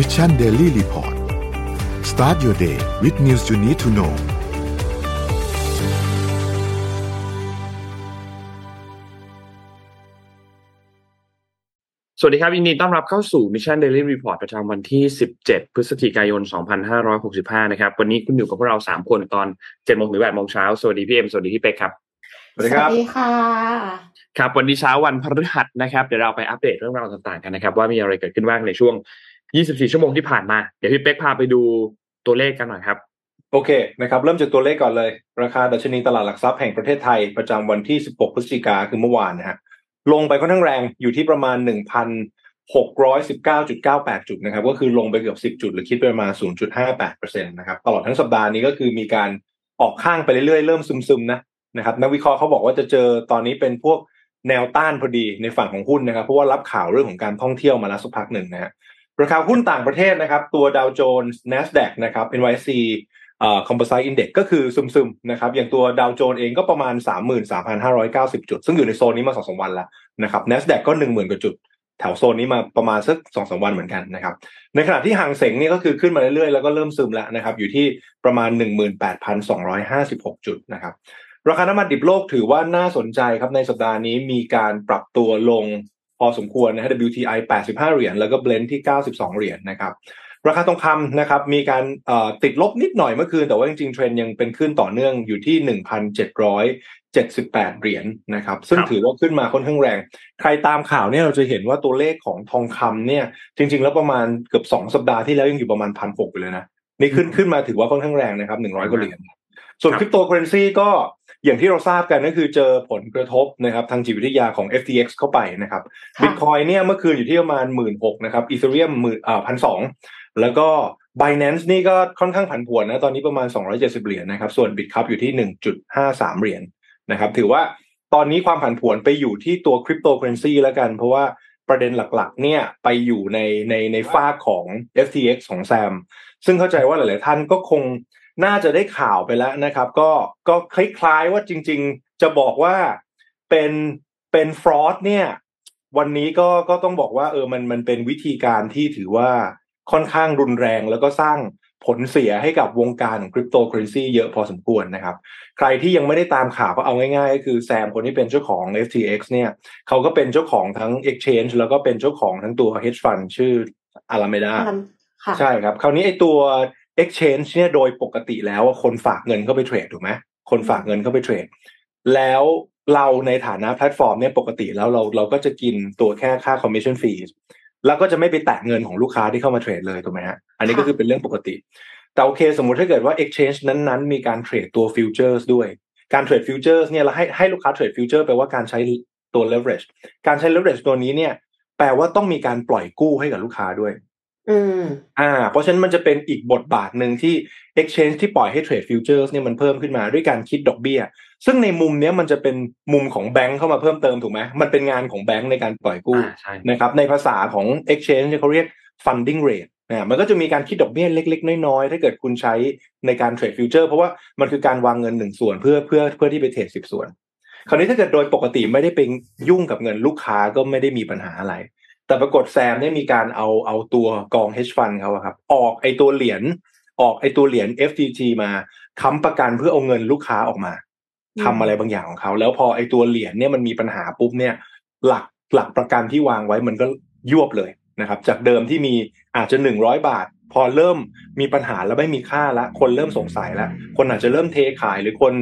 Mission Daily Report start your day with news you need to know สวัสดีครับยินดีต้อนรับเข้าสู่ Mission Daily Report ประจำวันที่ 17 พฤศจิกายน 2565 นะครับ วันนี้คุณอยู่กับพวกเรา 3 คนตอน7โมงถึง8โมงเช้า สวัสดีพี่เอ็ม สวัสดีพี่เป๊กครับ สวัสดีครับ สวัสดีค่ะ ครับ วันนี้เช้าวันพฤหัสนะครับ เดี๋ยวเราไปอัปเดตเรื่องราวต่างๆกันนะครับ ว่ามีอะไรเกิดขึ้นบ้างในช่วง 24 ชั่วโมงที่ผ่านมา เดี๋ยวพี่เป๊กพาไปดูตัวเลขกันหน่อยครับ โอเคนะครับ เริ่มจากตัวเลขก่อนเลย ราคาดัชนีตลาดหลักทรัพย์แห่งประเทศไทยประจำวันที่ 16 พฤศจิกาคือเมื่อวานนะฮะลงไปค่อนข้างแรงอยู่ที่ประมาณ1,619.98 จุดนะครับ ก็คือลงไปเกือบ 10 จุด หรือคิดไปประมาณ 0.58%นะครับ ตลอดทั้งสัปดาห์นี้ก็คือมีการออกข้างไปเรื่อยๆ เริ่มซึมๆ นะนะครับ นักวิเคราะห์เขาบอกว่าจะเจอตอนนี้เป็นพวกแนวต้านพอดีในฝั่งของหุ้นนะครับ เพราะว่ารับข่าวเรื่องของการท่องเที่ยวมาแล้วสักพักหนึ่งนะฮะ ราคาหุ้นต่างประเทศนะครับ ตัวดาวโจนส์ NASDAQ นะครับ NYSE เอ่อ Composite Index ก็คือซึมๆนะครับ อย่างตัวดาวโจนส์เองก็ประมาณ 33,590 จุด ซึ่งอยู่ในโซนนี้มาสองสวันแล้วนะครับ NASDAQ ก็ 10,000 กว่าจุด แถวโซนนี้มาประมาณสักสองสวันเหมือนกันนะครับ ในขณะที่ห่างเสงนี่ก็คือขึ้นมาเรื่อยๆ แล้วก็เริ่มซึมแล้วนะครับ อยู่ที่ประมาณ 18,256 จุดนะครับ ราคาน้ำมันดิบโลกถือว่าน่าสนใจครับ ในสัปดาห์นี้มีการปรับตัวลง พอสมควรนะฮะ WTI 85 เหรียญแล้วก็ Blend ที่ 92 เหรียญนะครับราคาทองคำนะครับมีการติดลบนิดหน่อยเมื่อคืน แต่ว่าจริงๆเทรนยังเป็นขึ้นต่อเนื่องอยู่ที่ 1,778 เหรียญนะครับ ซึ่งถือว่าขึ้นมาค่อนข้างแรง ใครตามข่าวเนี่ยเราจะเห็นว่าตัวเลขของทองคำเนี่ย จริง ๆ แล้วประมาณเกือบ 2 สัปดาห์ที่แล้วยังอยู่ประมาณพันหกไปเลยนะ นี่ขึ้นขึ้นมาถือว่าค่อนข้างแรงนะครับ 100กว่าเหรียญส่วนคริปโตเคอเรนซีก็ อย่างที่เราทราบกันก็คือเจอผลกระทบนะครับทางจิตวิทยาของ FTX เข้าไปนะครับบิตคอยน์เนี่ยเมื่อคืนอยู่ที่ประมาณหมื่นหกนะครับอีเธเรียมหมื่นอ่าพันสองแล้วก็ Binance นี่ก็ค่อนข้างผันผวนนะตอนนี้ประมาณ 270 เหรียญนะครับส่วน Bitkub อยู่ที่ 1.53 เหรียญนะครับถือว่าตอนนี้ความผันผวนไปอยู่ที่ตัวคริปโตเคอเรนซีแล้วกัน เพราะว่าประเด็นหลักๆ เนี่ยไปอยู่ในในในฝั่งของ FTX ของแซมซึ่งเข้าใจว่าหลาย ๆ ท่านก็คง น่าจะได้ข่าวไปแล้วนะครับ ก็ก็คล้ายๆว่าจริง ๆ จะบอกว่าเป็นเป็นฟรอดเนี่ย วันนี้ก็ก็ต้องบอกว่า เออมันมันเป็นวิธีการที่ถือว่าค่อนข้างรุนแรงแล้วก็สร้างผลเสียให้กับวงการของคริปโตเคอเรนซีเยอะพอสมควรนะครับ ใครที่ยังไม่ได้ตามข่าวก็เอาง่ายๆ ก็คือแซมคนที่เป็นเจ้าของ FTX เนี่ยเขาก็เป็นเจ้าของทั้ง Exchange แล้วก็เป็นเจ้าของทั้งตัว hedge fund ชื่อ Alameda ใช่ครับ คราวนี้ไอ้ตัว exchange เนี่ยโดยปกติแล้วคนฝากเงินเข้าไปเทรดถูกไหมคนฝากเงินเข้าไปเทรด แล้วเราในฐานะแพลตฟอร์มเนี่ยปกติแล้วเราเราก็จะกินตัวแค่ค่า commission fees แล้วก็จะไม่ไปแตะเงินของลูกค้าที่เข้ามาเทรดเลยถูกไหมฮะอันนี้ก็คือเป็นเรื่องปกติ แต่โอเค สมมุติถ้าเกิดว่า exchange นั้นๆ มีการเทรดตัว futures ด้วยการเทรด futures เนี่ยเราให้ให้ลูกค้าเทรด future แปลว่าการใช้ตัว leverage การใช้ leverage ตัวนี้เนี่ยแปลว่าต้องมีการปล่อยกู้ให้กับลูกค้าด้วย อืมอ่า เพราะฉะนั้นมันจะเป็นอีกบทบาทหนึ่งที่ exchange ที่ปล่อยให้เทรด futures เนี่ยมันเพิ่มขึ้นมาด้วยการคิดดอกเบี้ย ซึ่งในมุมเนี้ยมันจะเป็นมุมของแบงค์เข้ามาเพิ่มเติมถูกไหมมันเป็นงานของแบงค์ในการปล่อยกู้นะครับในภาษาของ exchange เขาเรียก funding rate นะมันก็จะมีการคิดดอกเบี้ยเล็ก ๆ น้อยๆถ้าเกิดคุณใช้ในการเทรดฟิวเจอร์เพราะว่ามันคือการวางเงินหนึ่งส่วนเพื่อเพื่อเพื่อที่ไปเทรดสิบส่วน คราวนี้ถ้าเกิดโดยปกติไม่ได้ไปยุ่งกับเงินลูกค้าก็ไม่ได้มีปัญหาอะไร แต่ปรากฏแซมได้มีการเอาเอาตัวกอง hedge fund เขาครับ ออกไอตัวเหรียญออกไอตัวเหรียญ FTT มาค้ำประกันเพื่อเอาเงินลูกค้าออกมาทำอะไรบางอย่างของเขา แล้วพอไอตัวเหรียญเนี่ยมันมีปัญหาปุ๊บเนี่ย หลักหลักประกันที่วางไว้มันก็ยวบเลยนะครับ จากเดิมที่มีอาจจะหนึ่งร้อยบาท พอเริ่มมีปัญหาแล้วไม่มีค่าละ คนเริ่มสงสัยแล้วคนอาจจะเริ่มเทขายหรือคน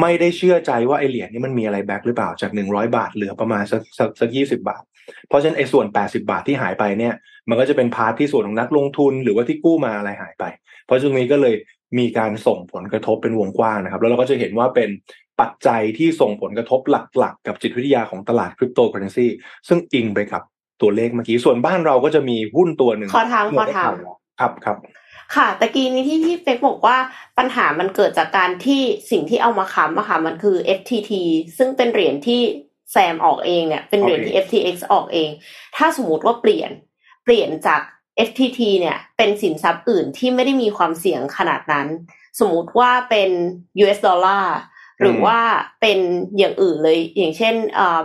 ไม่ได้เชื่อใจว่าไอเหรียญนี้มันมีอะไร back หรือเปล่าจากหนึ่งร้อยบาทเหลือประมาณสักสักยี่สิบบาท เพราะฉะนั้นไอ้ส่วน 80 บาทที่หายไปเนี่ย มันก็จะเป็น part ที่ส่วนของนักลงทุนหรือว่าที่กู้มาอะไรหายไป เพราะตรงนี้ก็เลยมีการส่งผลกระทบเป็นวงกว้างนะครับ แล้วเราก็จะเห็นว่าเป็นปัจจัยที่ส่งผลกระทบหลักๆ กับจิตวิทยาของตลาดคริปโตเคอเรนซีซึ่งอิงไปกับตัวเลขเมื่อกี้ส่วนบ้านเราก็จะมีหุ้นตัวหนึ่งขอถามขอถามครับครับค่ะตะกี้นี้ที่พี่เป๊กบอกว่าปัญหามันเกิดจากการที่สิ่งที่เอามาค้ำอะค่ะมันคือ FTT ซึ่งเป็นเหรียญที่ แซมออกเองเนี่ยเป็นเหรียญที่ FTX ออกเอง ถ้าสมมติว่าเปลี่ยนเปลี่ยนจาก FTT เนี่ยเป็นสินทรัพย์อื่นที่ไม่ได้มีความเสี่ยงขนาดนั้น สมมติว่าเป็น US ดอลลาร์หรือว่าเป็นอย่างอื่นเลย อย่างเช่น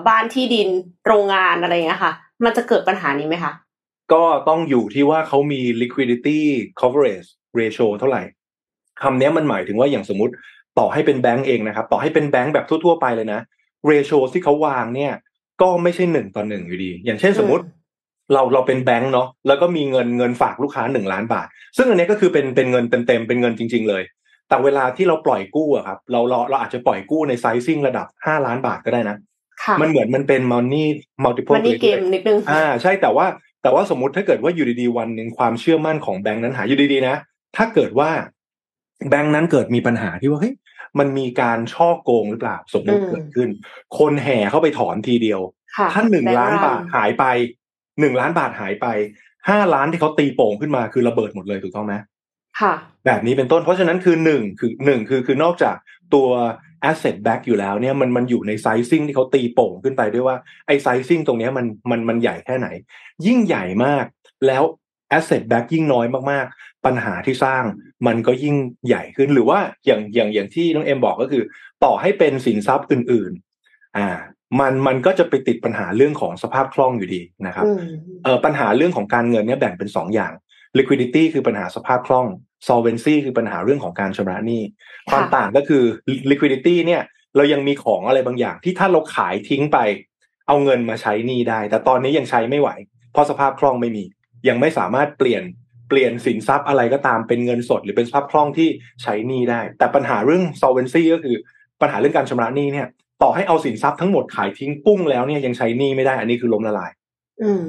บ้านที่ดินโรงงานอะไรเงี้ยค่ะ มันจะเกิดปัญหานี้ไหมคะ ก็ต้องอยู่ที่ว่าเขามี liquidity coverage ratio เท่าไหร่คำนี้มันหมายถึงว่าอย่างสมมติต่อให้เป็นแบงก์เองนะครับ ต่อให้เป็นแบงก์แบบทั่ว ๆ ไปเลยนะ ratio ที่เขาวางเนี่ย ก็ไม่ใช่หนึ่งต่อหนึ่งอยู่ดี อย่างเช่นสมมติเราเราเป็นแบงก์เนาะแล้วก็มีเงินเงินฝากลูกค้าหนึ่งล้านบาท ซึ่งอันนี้ก็คือเป็นเป็นเงินเต็มๆเป็นเงินจริง ๆ เลย แต่เวลาที่เราปล่อยกู้อะครับเราเราเราอาจจะปล่อยกู้ในไซซิ่งระดับห้าล้านบาทก็ได้นะค่ะมันเหมือนมันเป็น money multiple มันนี่เกมนิดนึงอ่าใช่แต่ว่าแต่ว่าสมมติถ้าเกิดว่าอยู่ดีๆวันหนึ่งความเชื่อมั่นของแบงค์นั้นหายอยู่ดีๆนะ ถ้าเกิดว่าแบงค์นั้นเกิดมีปัญหาที่ว่าเฮ้ย มันมีการช่อโกงหรือเปล่าสมมติอืมเกิดขึ้น คนแห่เข้าไปถอนทีเดียวค่ะถ้าหนึ่งแบค์ล้านรับาทหายไปหนึ่งล้านบาทหายไปห้าล้านที่เขาตีโป่งขึ้นมาคือระเบิดหมดเลยถูกต้องไหมค่ะ แบบนี้เป็นต้นเพราะฉะนั้นคือหนึ่งคือหนึ่งคือคือนอกจากตัว asset back อยู่แล้วเนี่ยมันมันอยู่ในไซซิ่งที่เขาตีโป่งขึ้นไปด้วยว่าไอ้ไซซิ่งตรงเนี้ยมันมันมันใหญ่แค่ไหน ยิ่งใหญ่มากแล้ว asset back ยิ่งน้อยมากๆ ปัญหาที่สร้างมันก็ยิ่งใหญ่ขึ้นหรือว่าอย่างอย่างอย่างที่น้องเอ็มบอกก็คือ ต่อให้เป็นสินทรัพย์อื่น ๆ อ่า มันมันก็จะไปติดปัญหาเรื่องของสภาพคล่องอยู่ดีนะครับอืมเอ่อปัญหาเรื่องของการเงินเนี่ยแบ่งเป็นสองอย่าง liquidity คือปัญหาสภาพคล่อง solvency คือปัญหาเรื่องของการชำระหนี้ความต่างก็คือ liquidity เนี่ยเรายังมีของอะไรบางอย่าง ที่ถ้าเราขายทิ้งไป เอาเงินมาใช้หนี้ได้ แต่ตอนนี้ยังใช้ไม่ไหว เพราะสภาพคล่องไม่มี ยังไม่สามารถเปลี่ยนเปลี่ยนสินทรัพย์อะไรก็ตามเป็นเงินสด หรือเป็นสภาพคล่องที่ใช้หนี้ได้ แต่ปัญหาเรื่อง solvency ก็คือปัญหาเรื่องการชำระหนี้เนี่ย ต่อให้เอาสินทรัพย์ทั้งหมดขายทิ้งปุ้งแล้วเนี่ยยังใช้หนี้ไม่ได้อันนี้คือล้มละลายอืม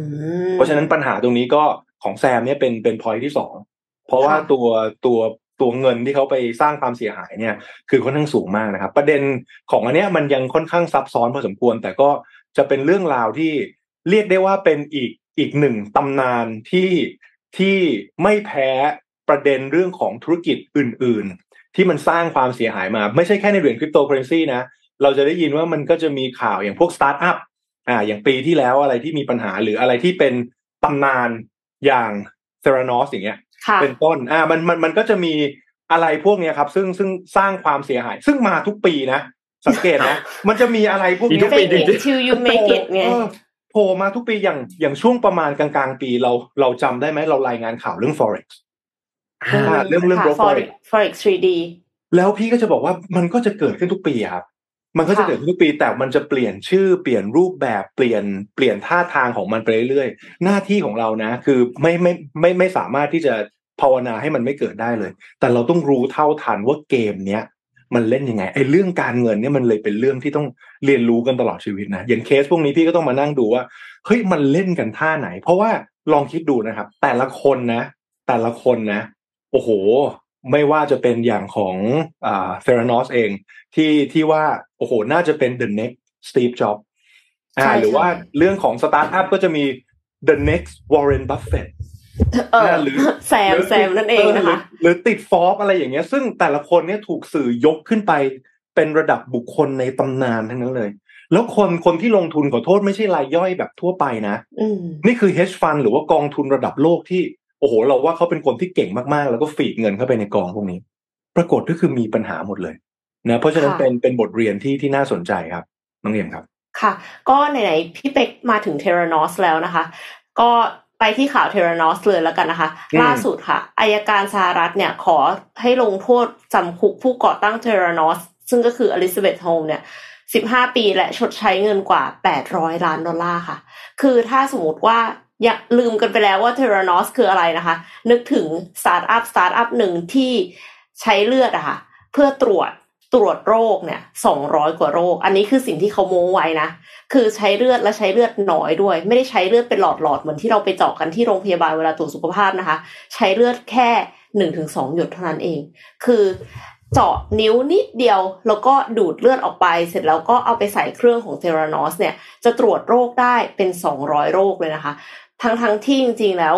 เพราะฉะนั้นปัญหาตรงนี้ก็ของแซมเนี่ยเป็นเป็นพอยที่สองเพราะว่าค่ะตัวตัวตัวเงินที่เขาไปสร้างความเสียหายเนี่ย คือค่อนข้างสูงมากนะครับ ประเด็นของอันเนี้ยมันยังค่อนข้างซับซ้อนพอสมควร แต่ก็จะเป็นเรื่องราวที่เรียกได้ว่าเป็นอีก อีกหนึ่งตำนานที่ที่ไม่แพ้ประเด็นเรื่องของธุรกิจอื่น ๆ ที่มันสร้างความเสียหายมา ไม่ใช่แค่ในเหรียญคริปโตเคอเรนซีนะเราจะได้ยินว่ามันก็จะมีข่าวอย่างพวกสตาร์ทอัพอ่าอย่างปีที่แล้วอะไรที่มีปัญหาหรืออะไรที่เป็นตำนานอย่างเทรานอสอย่างเงี้ยค่ะเป็นต้นอ่ามันมันมันก็จะมีอะไรพวกเนี้ยครับ ซึ่งซึ่งสร้างความเสียหาย ซึ่งมาทุกปีนะสังเกตนะ มันจะมีอะไรพวกมีทุเนี้กปียจริง till you make it ไงเออ โผล่มาทุกปีอย่างอย่างช่วงประมาณกลางๆ ปีเราเราจำได้ไหมเรารายงานข่าวเรื่อง forex อ่าอ่าเรื่องเรื่องค่ะ growth forex forex 3D แล้วพี่ก็จะบอกว่ามันก็จะเกิดขึ้นทุกปีอะครับมันก็จะค่ะเกิดขึ้นทุกปีแต่มันจะเปลี่ยนชื่อเปลี่ยนรูปแบบเปลี่ยนเปลี่ยนท่าทางของมันไปเรื่อยๆหน้าที่ของเรานะ คือไม่ไม่ไม่ไม่สามารถที่จะภาวนาให้มันไม่เกิดได้เลย แต่เราต้องรู้เท่าทันว่าเกมเนี้ย มันเล่นยังไงไอ้เรื่องการเงินเนี่ยมันเลยเป็นเรื่องที่ต้องเรียนรู้กันตลอดชีวิตนะอย่างเคสพวกนี้พี่ก็ต้องมานั่งดูว่าเฮ้ยมันเล่นกันท่าไหน เพราะว่าลองคิดดูนะครับ แต่ละคนนะ แต่ละคนนะ โอ้โห ไม่ว่าจะเป็นอย่างของอ่าเทรานอสเองที่ที่ว่าโอ้โห น่าจะเป็น the next Steve Jobs อ่าใช่หรือว่าใช่เรื่องของสตาร์ทอัพก็จะมี the next Warren Buffett เออ หรือแซมหรือแซมนั่นเองนะคะ หรือหรือติดฟอร์อะไรอย่างเงี้ย ซึ่งแต่ละคนเนี่ยถูกสื่อยกขึ้นไปเป็นระดับบุคคลในตำนานทั้งนั้นเลย แล้วคนคนที่ลงทุนขอโทษไม่ใช่รายย่อยแบบทั่วไปนะอืมนี่คือ hedge fund หรือว่ากองทุนระดับโลกที่โอ้โห เราว่าเขาเป็นคนที่เก่งมากๆ แล้วก็ feed เงินเข้าไปในกองพวกนี้ ปรากฏก็คือมีปัญหาหมดเลยนะเพราะฉะนั้นค่ะเป็นเป็นบทเรียนที่ที่น่าสนใจครับน้องเอ็มครับ ค่ะ ก็ไหนๆพี่เป็กมาถึงเทรานอสแล้วนะคะ ก็ ไปที่ข่าวเทรานอสเลยแล้วกันนะคะอืมล่าสุดค่ะอายการสหรัฐเนี่ยขอให้ลงโทษจำคุกผู้ก่อตั้งเทรานอสซึ่งก็คืออลิซาเบธโฮมเนี่ย15ปีและชดใช้เงินกว่า800ล้านดอลลาร์ค่ะ คือถ้าสมมติว่าอาจลืมกันไปแล้วว่าเทรานอสคืออะไรนะคะ นึกถึงสตาร์ทอัพสตาร์ทอัพหนึ่งที่ใช้เลือดอะค่ะเพื่อตรวจ ตรวจโรคเนี่ย200กว่าโรค อันนี้คือสิ่งที่เขาโม้ไว้นะ คือใช้เลือดและใช้เลือดน้อยด้วย ไม่ได้ใช้เลือดเป็นหลอดๆเหมือนที่เราไปเจาะกันที่โรงพยาบาลเวลาตรวจสุขภาพนะคะ ใช้เลือดแค่หนึ่งถึงสองหยดเท่านั้นเอง คือเจาะนิ้วนิดเดียว แล้วก็ดูดเลือดออกไป เสร็จแล้วก็เอาไปใส่เครื่องของเทรานอสเนี่ย จะตรวจโรคได้เป็นสองร้อยโรคเลยนะคะ ทั้งทั้งที่จริงๆแล้ว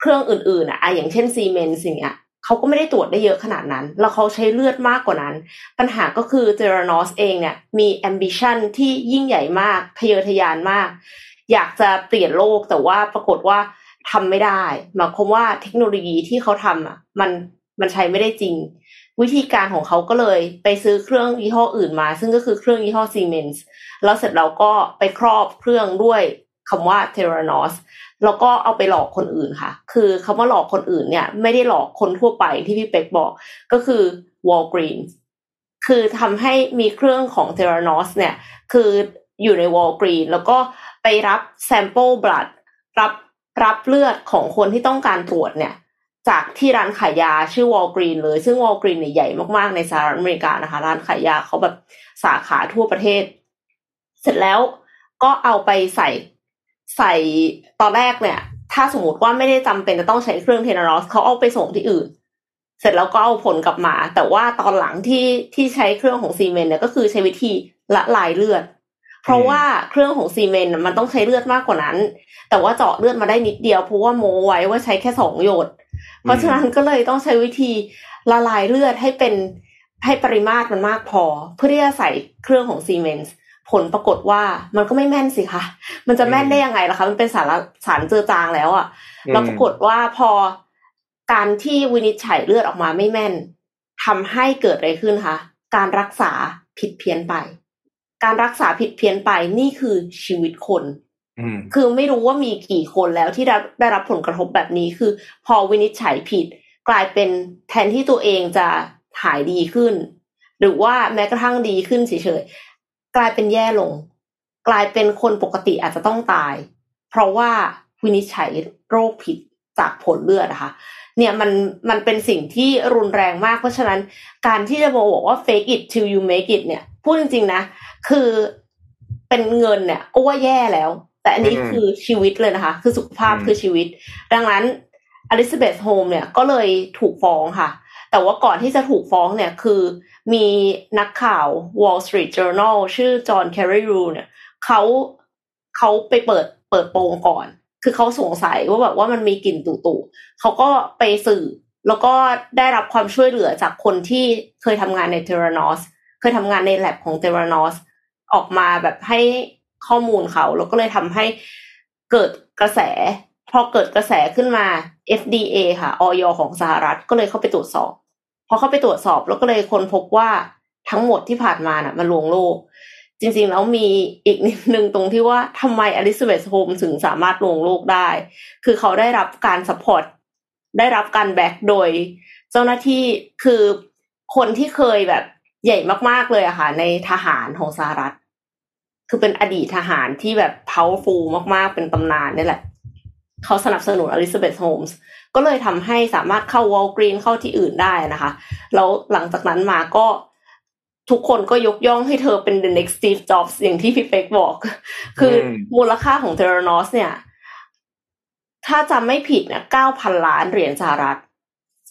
เครื่องอื่นๆอะอะอย่างเช่นซีเมนต์สิ่งเนี้ย เขาก็ไม่ได้ตรวจได้เยอะขนาดนั้น แล้วเขาใช้เลือดมากกว่านั้น ปัญหาก็คือเทรานอสเองเนี่ยมี ambition ที่ยิ่งใหญ่มากทะเยอทะยานมาก อยากจะเปลี่ยนโลกแต่ว่าปรากฏว่าทำไม่ได้หมายความว่าเทคโนโลยีที่เขาทำอะมันมันใช้ไม่ได้จริง วิธีการของเขาก็เลยไปซื้อเครื่องยี่ห้ออื่นมา ซึ่งก็คือเครื่องยี่ห้อซีเมนส์แล้วเสร็จแล้วก็ไปครอบเครื่องด้วยคำว่า t e r a n o s แล้วก็เอาไปหลอกคนอื่นค่ะ คือคำว่าหลอกคนอื่นเนี่ย ไม่ได้หลอกคนทั่วไปที่พี่เป็กบอก ก็คือ Walgreens คือทำให้มีเครื่องของ t e r a n o s เนี่ย คืออยู่ใน Walgreens แล้วก็ไปรับ sample blood รับรับเลือดของคนที่ต้องการตรวจเนี่ย จากที่ร้านขายยาชื่อ Walgreens เลย ซึ่ง Walgreens เนี่ยใหญ่มากๆในสหรัฐอเมริกานะคะ ร้านขายยาเขาแบบสาขาทั่วประเทศ เสร็จแล้วก็เอาไปใส่ ใส่ตอนแรกเนี่ย ถ้าสมมติว่าไม่ได้จำเป็นจะต้องใช้เครื่องเทนารอสเขาเอาไปส่งที่อื่น เสร็จแล้วก็เอาผลกลับมา แต่ว่าตอนหลังที่ที่ใช้เครื่องของซีเมนต์เนี่ยก็คือใช้วิธีละลายเลือด เพราะว่าเครื่องของซีเมนต์มันต้องใช้เลือดมากกว่านั้น แต่ว่าเจาะเลือดมาได้นิดเดียวเพราะว่าโมไว้ว่าใช้แค่สองหยด เพราะฉะนั้นก็เลยต้องใช้วิธีละลายเลือดให้เป็นให้ปริมาตรมันมากพอ เพื่อที่จะใส่เครื่องของซีเมนต์ ผลปรากฏว่ามันก็ไม่แม่นสิคะ มันจะแม่นได้ยังไงล่ะคะ มันเป็นสารสารเจือจางแล้วอะ่ะแล้วปรากฏว่าพอการที่วินิจฉัยเลือดออกมาไม่แม่นทำให้เกิดอะไรขึ้นคะ การรักษาผิดเพี้ยนไป การรักษาผิดเพี้ยนไปนี่คือชีวิตคนคือไม่รู้ว่ามีกี่คนแล้วที่ได้ได้รับผลกระทบแบบนี้คือ พอวินิจฉัยผิด กลายเป็นแทนที่ตัวเองจะหายดีขึ้น หรือว่าแม้กระทั่งดีขึ้นเฉย กลายเป็นแย่ลง กลายเป็นคนปกติอาจจะต้องตาย เพราะว่าวินิจฉัยโรคผิดจากผลเลือดนะคะเนี่ยมันมันเป็นสิ่งที่รุนแรงมาก เพราะฉะนั้นการที่จะบอกว่า fake it till you make it เนี่ยพูดจริงๆนะ คือเป็นเงินเนี่ยก็ว่าแย่แล้ว แต่อันนี้คือชีวิตเลยนะคะ คือสุขภาพคือชีวิต ดังนั้นอลิซาเบธโฮมเนี่ยก็เลยถูกฟ้องค่ะ แต่ว่าก่อนที่จะถูกฟ้องเนี่ยคือ มีนักข่าว Wall Street Journal ชื่อจอห์นแคร์รีรูเนี่ยเขาเขาไปเปิดเปิดโปงก่อน คือเขาสงสัยว่าแบบว่ามันมีกลิ่นตุ่ๆเขาก็ไปสื่อแล้วก็ได้รับความช่วยเหลือจากคนที่เคยทำงานในเทเรนอสเคยทำงานในแลบของเทเรนอสออกมาแบบให้ข้อมูลเขา แล้วก็เลยทำให้เกิดกระแส พอเกิดกระแสขึ้นมา FDA ค่ะออยของสหรัฐก็เลยเข้าไปตรวจสอบ พอเข้าไปตรวจสอบแล้วก็เลยคนพบว่าทั้งหมดที่ผ่านมาน่ะมันลวงโลก จริงๆแล้วมีอีกนิดนึงตรงที่ว่าทำไมอลิซาเบธโฮมถึงสามารถลวงโลกได้ คือเขาได้รับการ support ได้รับการ back โดย เจ้าหน้าที่คือคนที่เคยแบบใหญ่มากๆเลยอะค่ะ ในทหารของสหรัฐ คือเป็นอดีตทหารที่แบบ powerful มากๆเป็นตำนานนี่แหละ เขาสนับสนุนอลิซาเบธโฮมส์ก็เลยทำให้สามารถเข้าวอลกรีนเข้าที่อื่นได้นะคะ แล้วหลังจากนั้นมาก็ทุกคนก็ยกย่องให้เธอเป็น the next Steve Jobs อย่างที่พี่เป็กบอก คือมูลค่าของ t e r a n o s เนี่ย ถ้าจำไม่ผิดเนี่ยเก้าพันล้านเหรียญสหรัฐ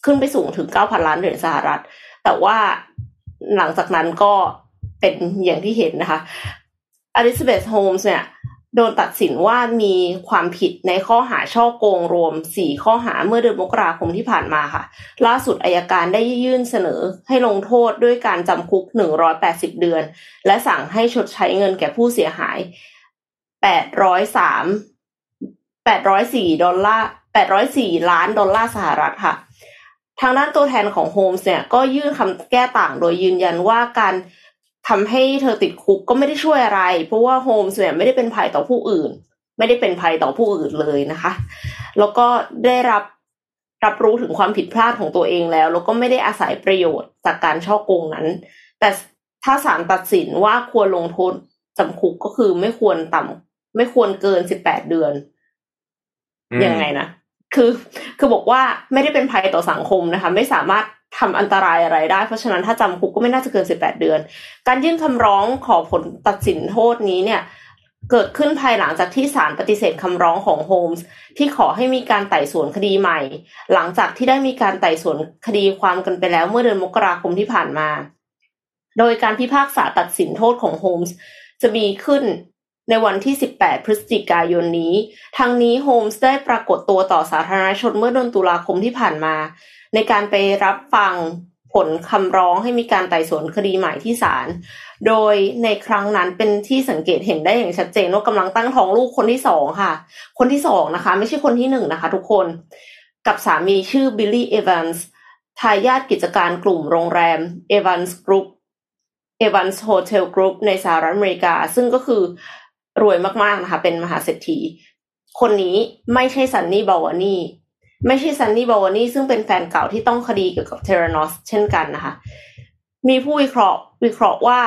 ขึ้นไปสูงถึงเก้าพันล้านเหรียญสหรัฐ แต่ว่าหลังจากนั้นก็เป็นอย่างที่เห็นนะคะอลิซาเบธโฮมส์เนี่ย โดนตัดสินว่ามีความผิดในข้อหาช่อโกงรวม 4 ข้อหาเมื่อเดือนมกราคมที่ผ่านมาค่ะ ล่าสุดอายการได้ยื่นเสนอให้ลงโทษด้วยการจำคุก 180 เดือน และสั่งให้ชดใช้เงินแก่ผู้เสียหาย 803 804 ดอลลาร์ 804 ล้านดอลลาร์สหรัฐค่ะ ทางด้านตัวแทนของโฮมส์เนี่ยก็ยื่นคำแก้ต่างโดยยืนยันว่าการ ทำให้เธอติดคุกก็ไม่ได้ช่วยอะไร เพราะว่าโฮมส์เนี่ยไม่ได้เป็นภัยต่อผู้อื่น ไม่ได้เป็นภัยต่อผู้อื่นเลยนะคะ แล้วก็ได้รับรับรู้ถึงความผิดพลาดของตัวเองแล้ว แล้วก็ไม่ได้อาศัยประโยชน์จากการช่อโกงนั้น แต่ถ้าศาลตัดสินว่าควรลงโทษจำคุกก็คือไม่ควรต่ำไม่ควรเกินสิบแปดเดือนยังไงนะคือคือบอกว่าไม่ได้เป็นภัยต่อสังคมนะคะ ไม่สามารถ ทำอันตรายอะไรได้ เพราะฉะนั้นถ้าจำคุกก็ไม่น่าจะเกิน 18 เดือน การยื่นคำร้องขอผลตัดสินโทษนี้เนี่ยเกิดขึ้นภายหลังจากที่ศาลปฏิเสธคำร้องของโฮมส์ที่ขอให้มีการไต่สวนคดีใหม่ หลังจากที่ได้มีการไต่สวนคดีความกันไปแล้วเมื่อเดือนมกราคมที่ผ่านมา โดยการพิพากษาตัดสินโทษของโฮมส์จะมีขึ้นในวันที่ 18 พฤศจิกายนนี้ ทั้งนี้โฮมส์ได้ปรากฏตัวต่อสาธารณชนเมื่อเดือนตุลาคมที่ผ่านมา ในการไปรับฟังผลคำร้องให้มีการไต่สวนคดีใหม่ที่ศาล โดยในครั้งนั้นเป็นที่สังเกตเห็นได้อย่างชัดเจนว่ากำลังตั้งท้องลูกคนที่สองค่ะ คนที่สองนะคะ ไม่ใช่คนที่หนึ่งนะคะ ทุกคน กับสามีชื่อบิลลี่เอวานส์ทายาทกิจการกลุ่มโรงแรมเอวานส์กรุ๊ปเอวานส์โฮเทลกรุ๊ปในสหรัฐอเมริกา ซึ่งก็คือรวยมากๆนะคะ เป็นมหาเศรษฐี คนนี้ไม่ใช่ซันนี่บาวานี่ ไม่ใช่ซันนี่บาวานี่ซึ่งเป็นแฟนเก่าที่ต้องคดีเกี่ยวกับเทรานอสเช่นกันนะคะ มีผู้วิเคราะห์วิเคราะห์ว่า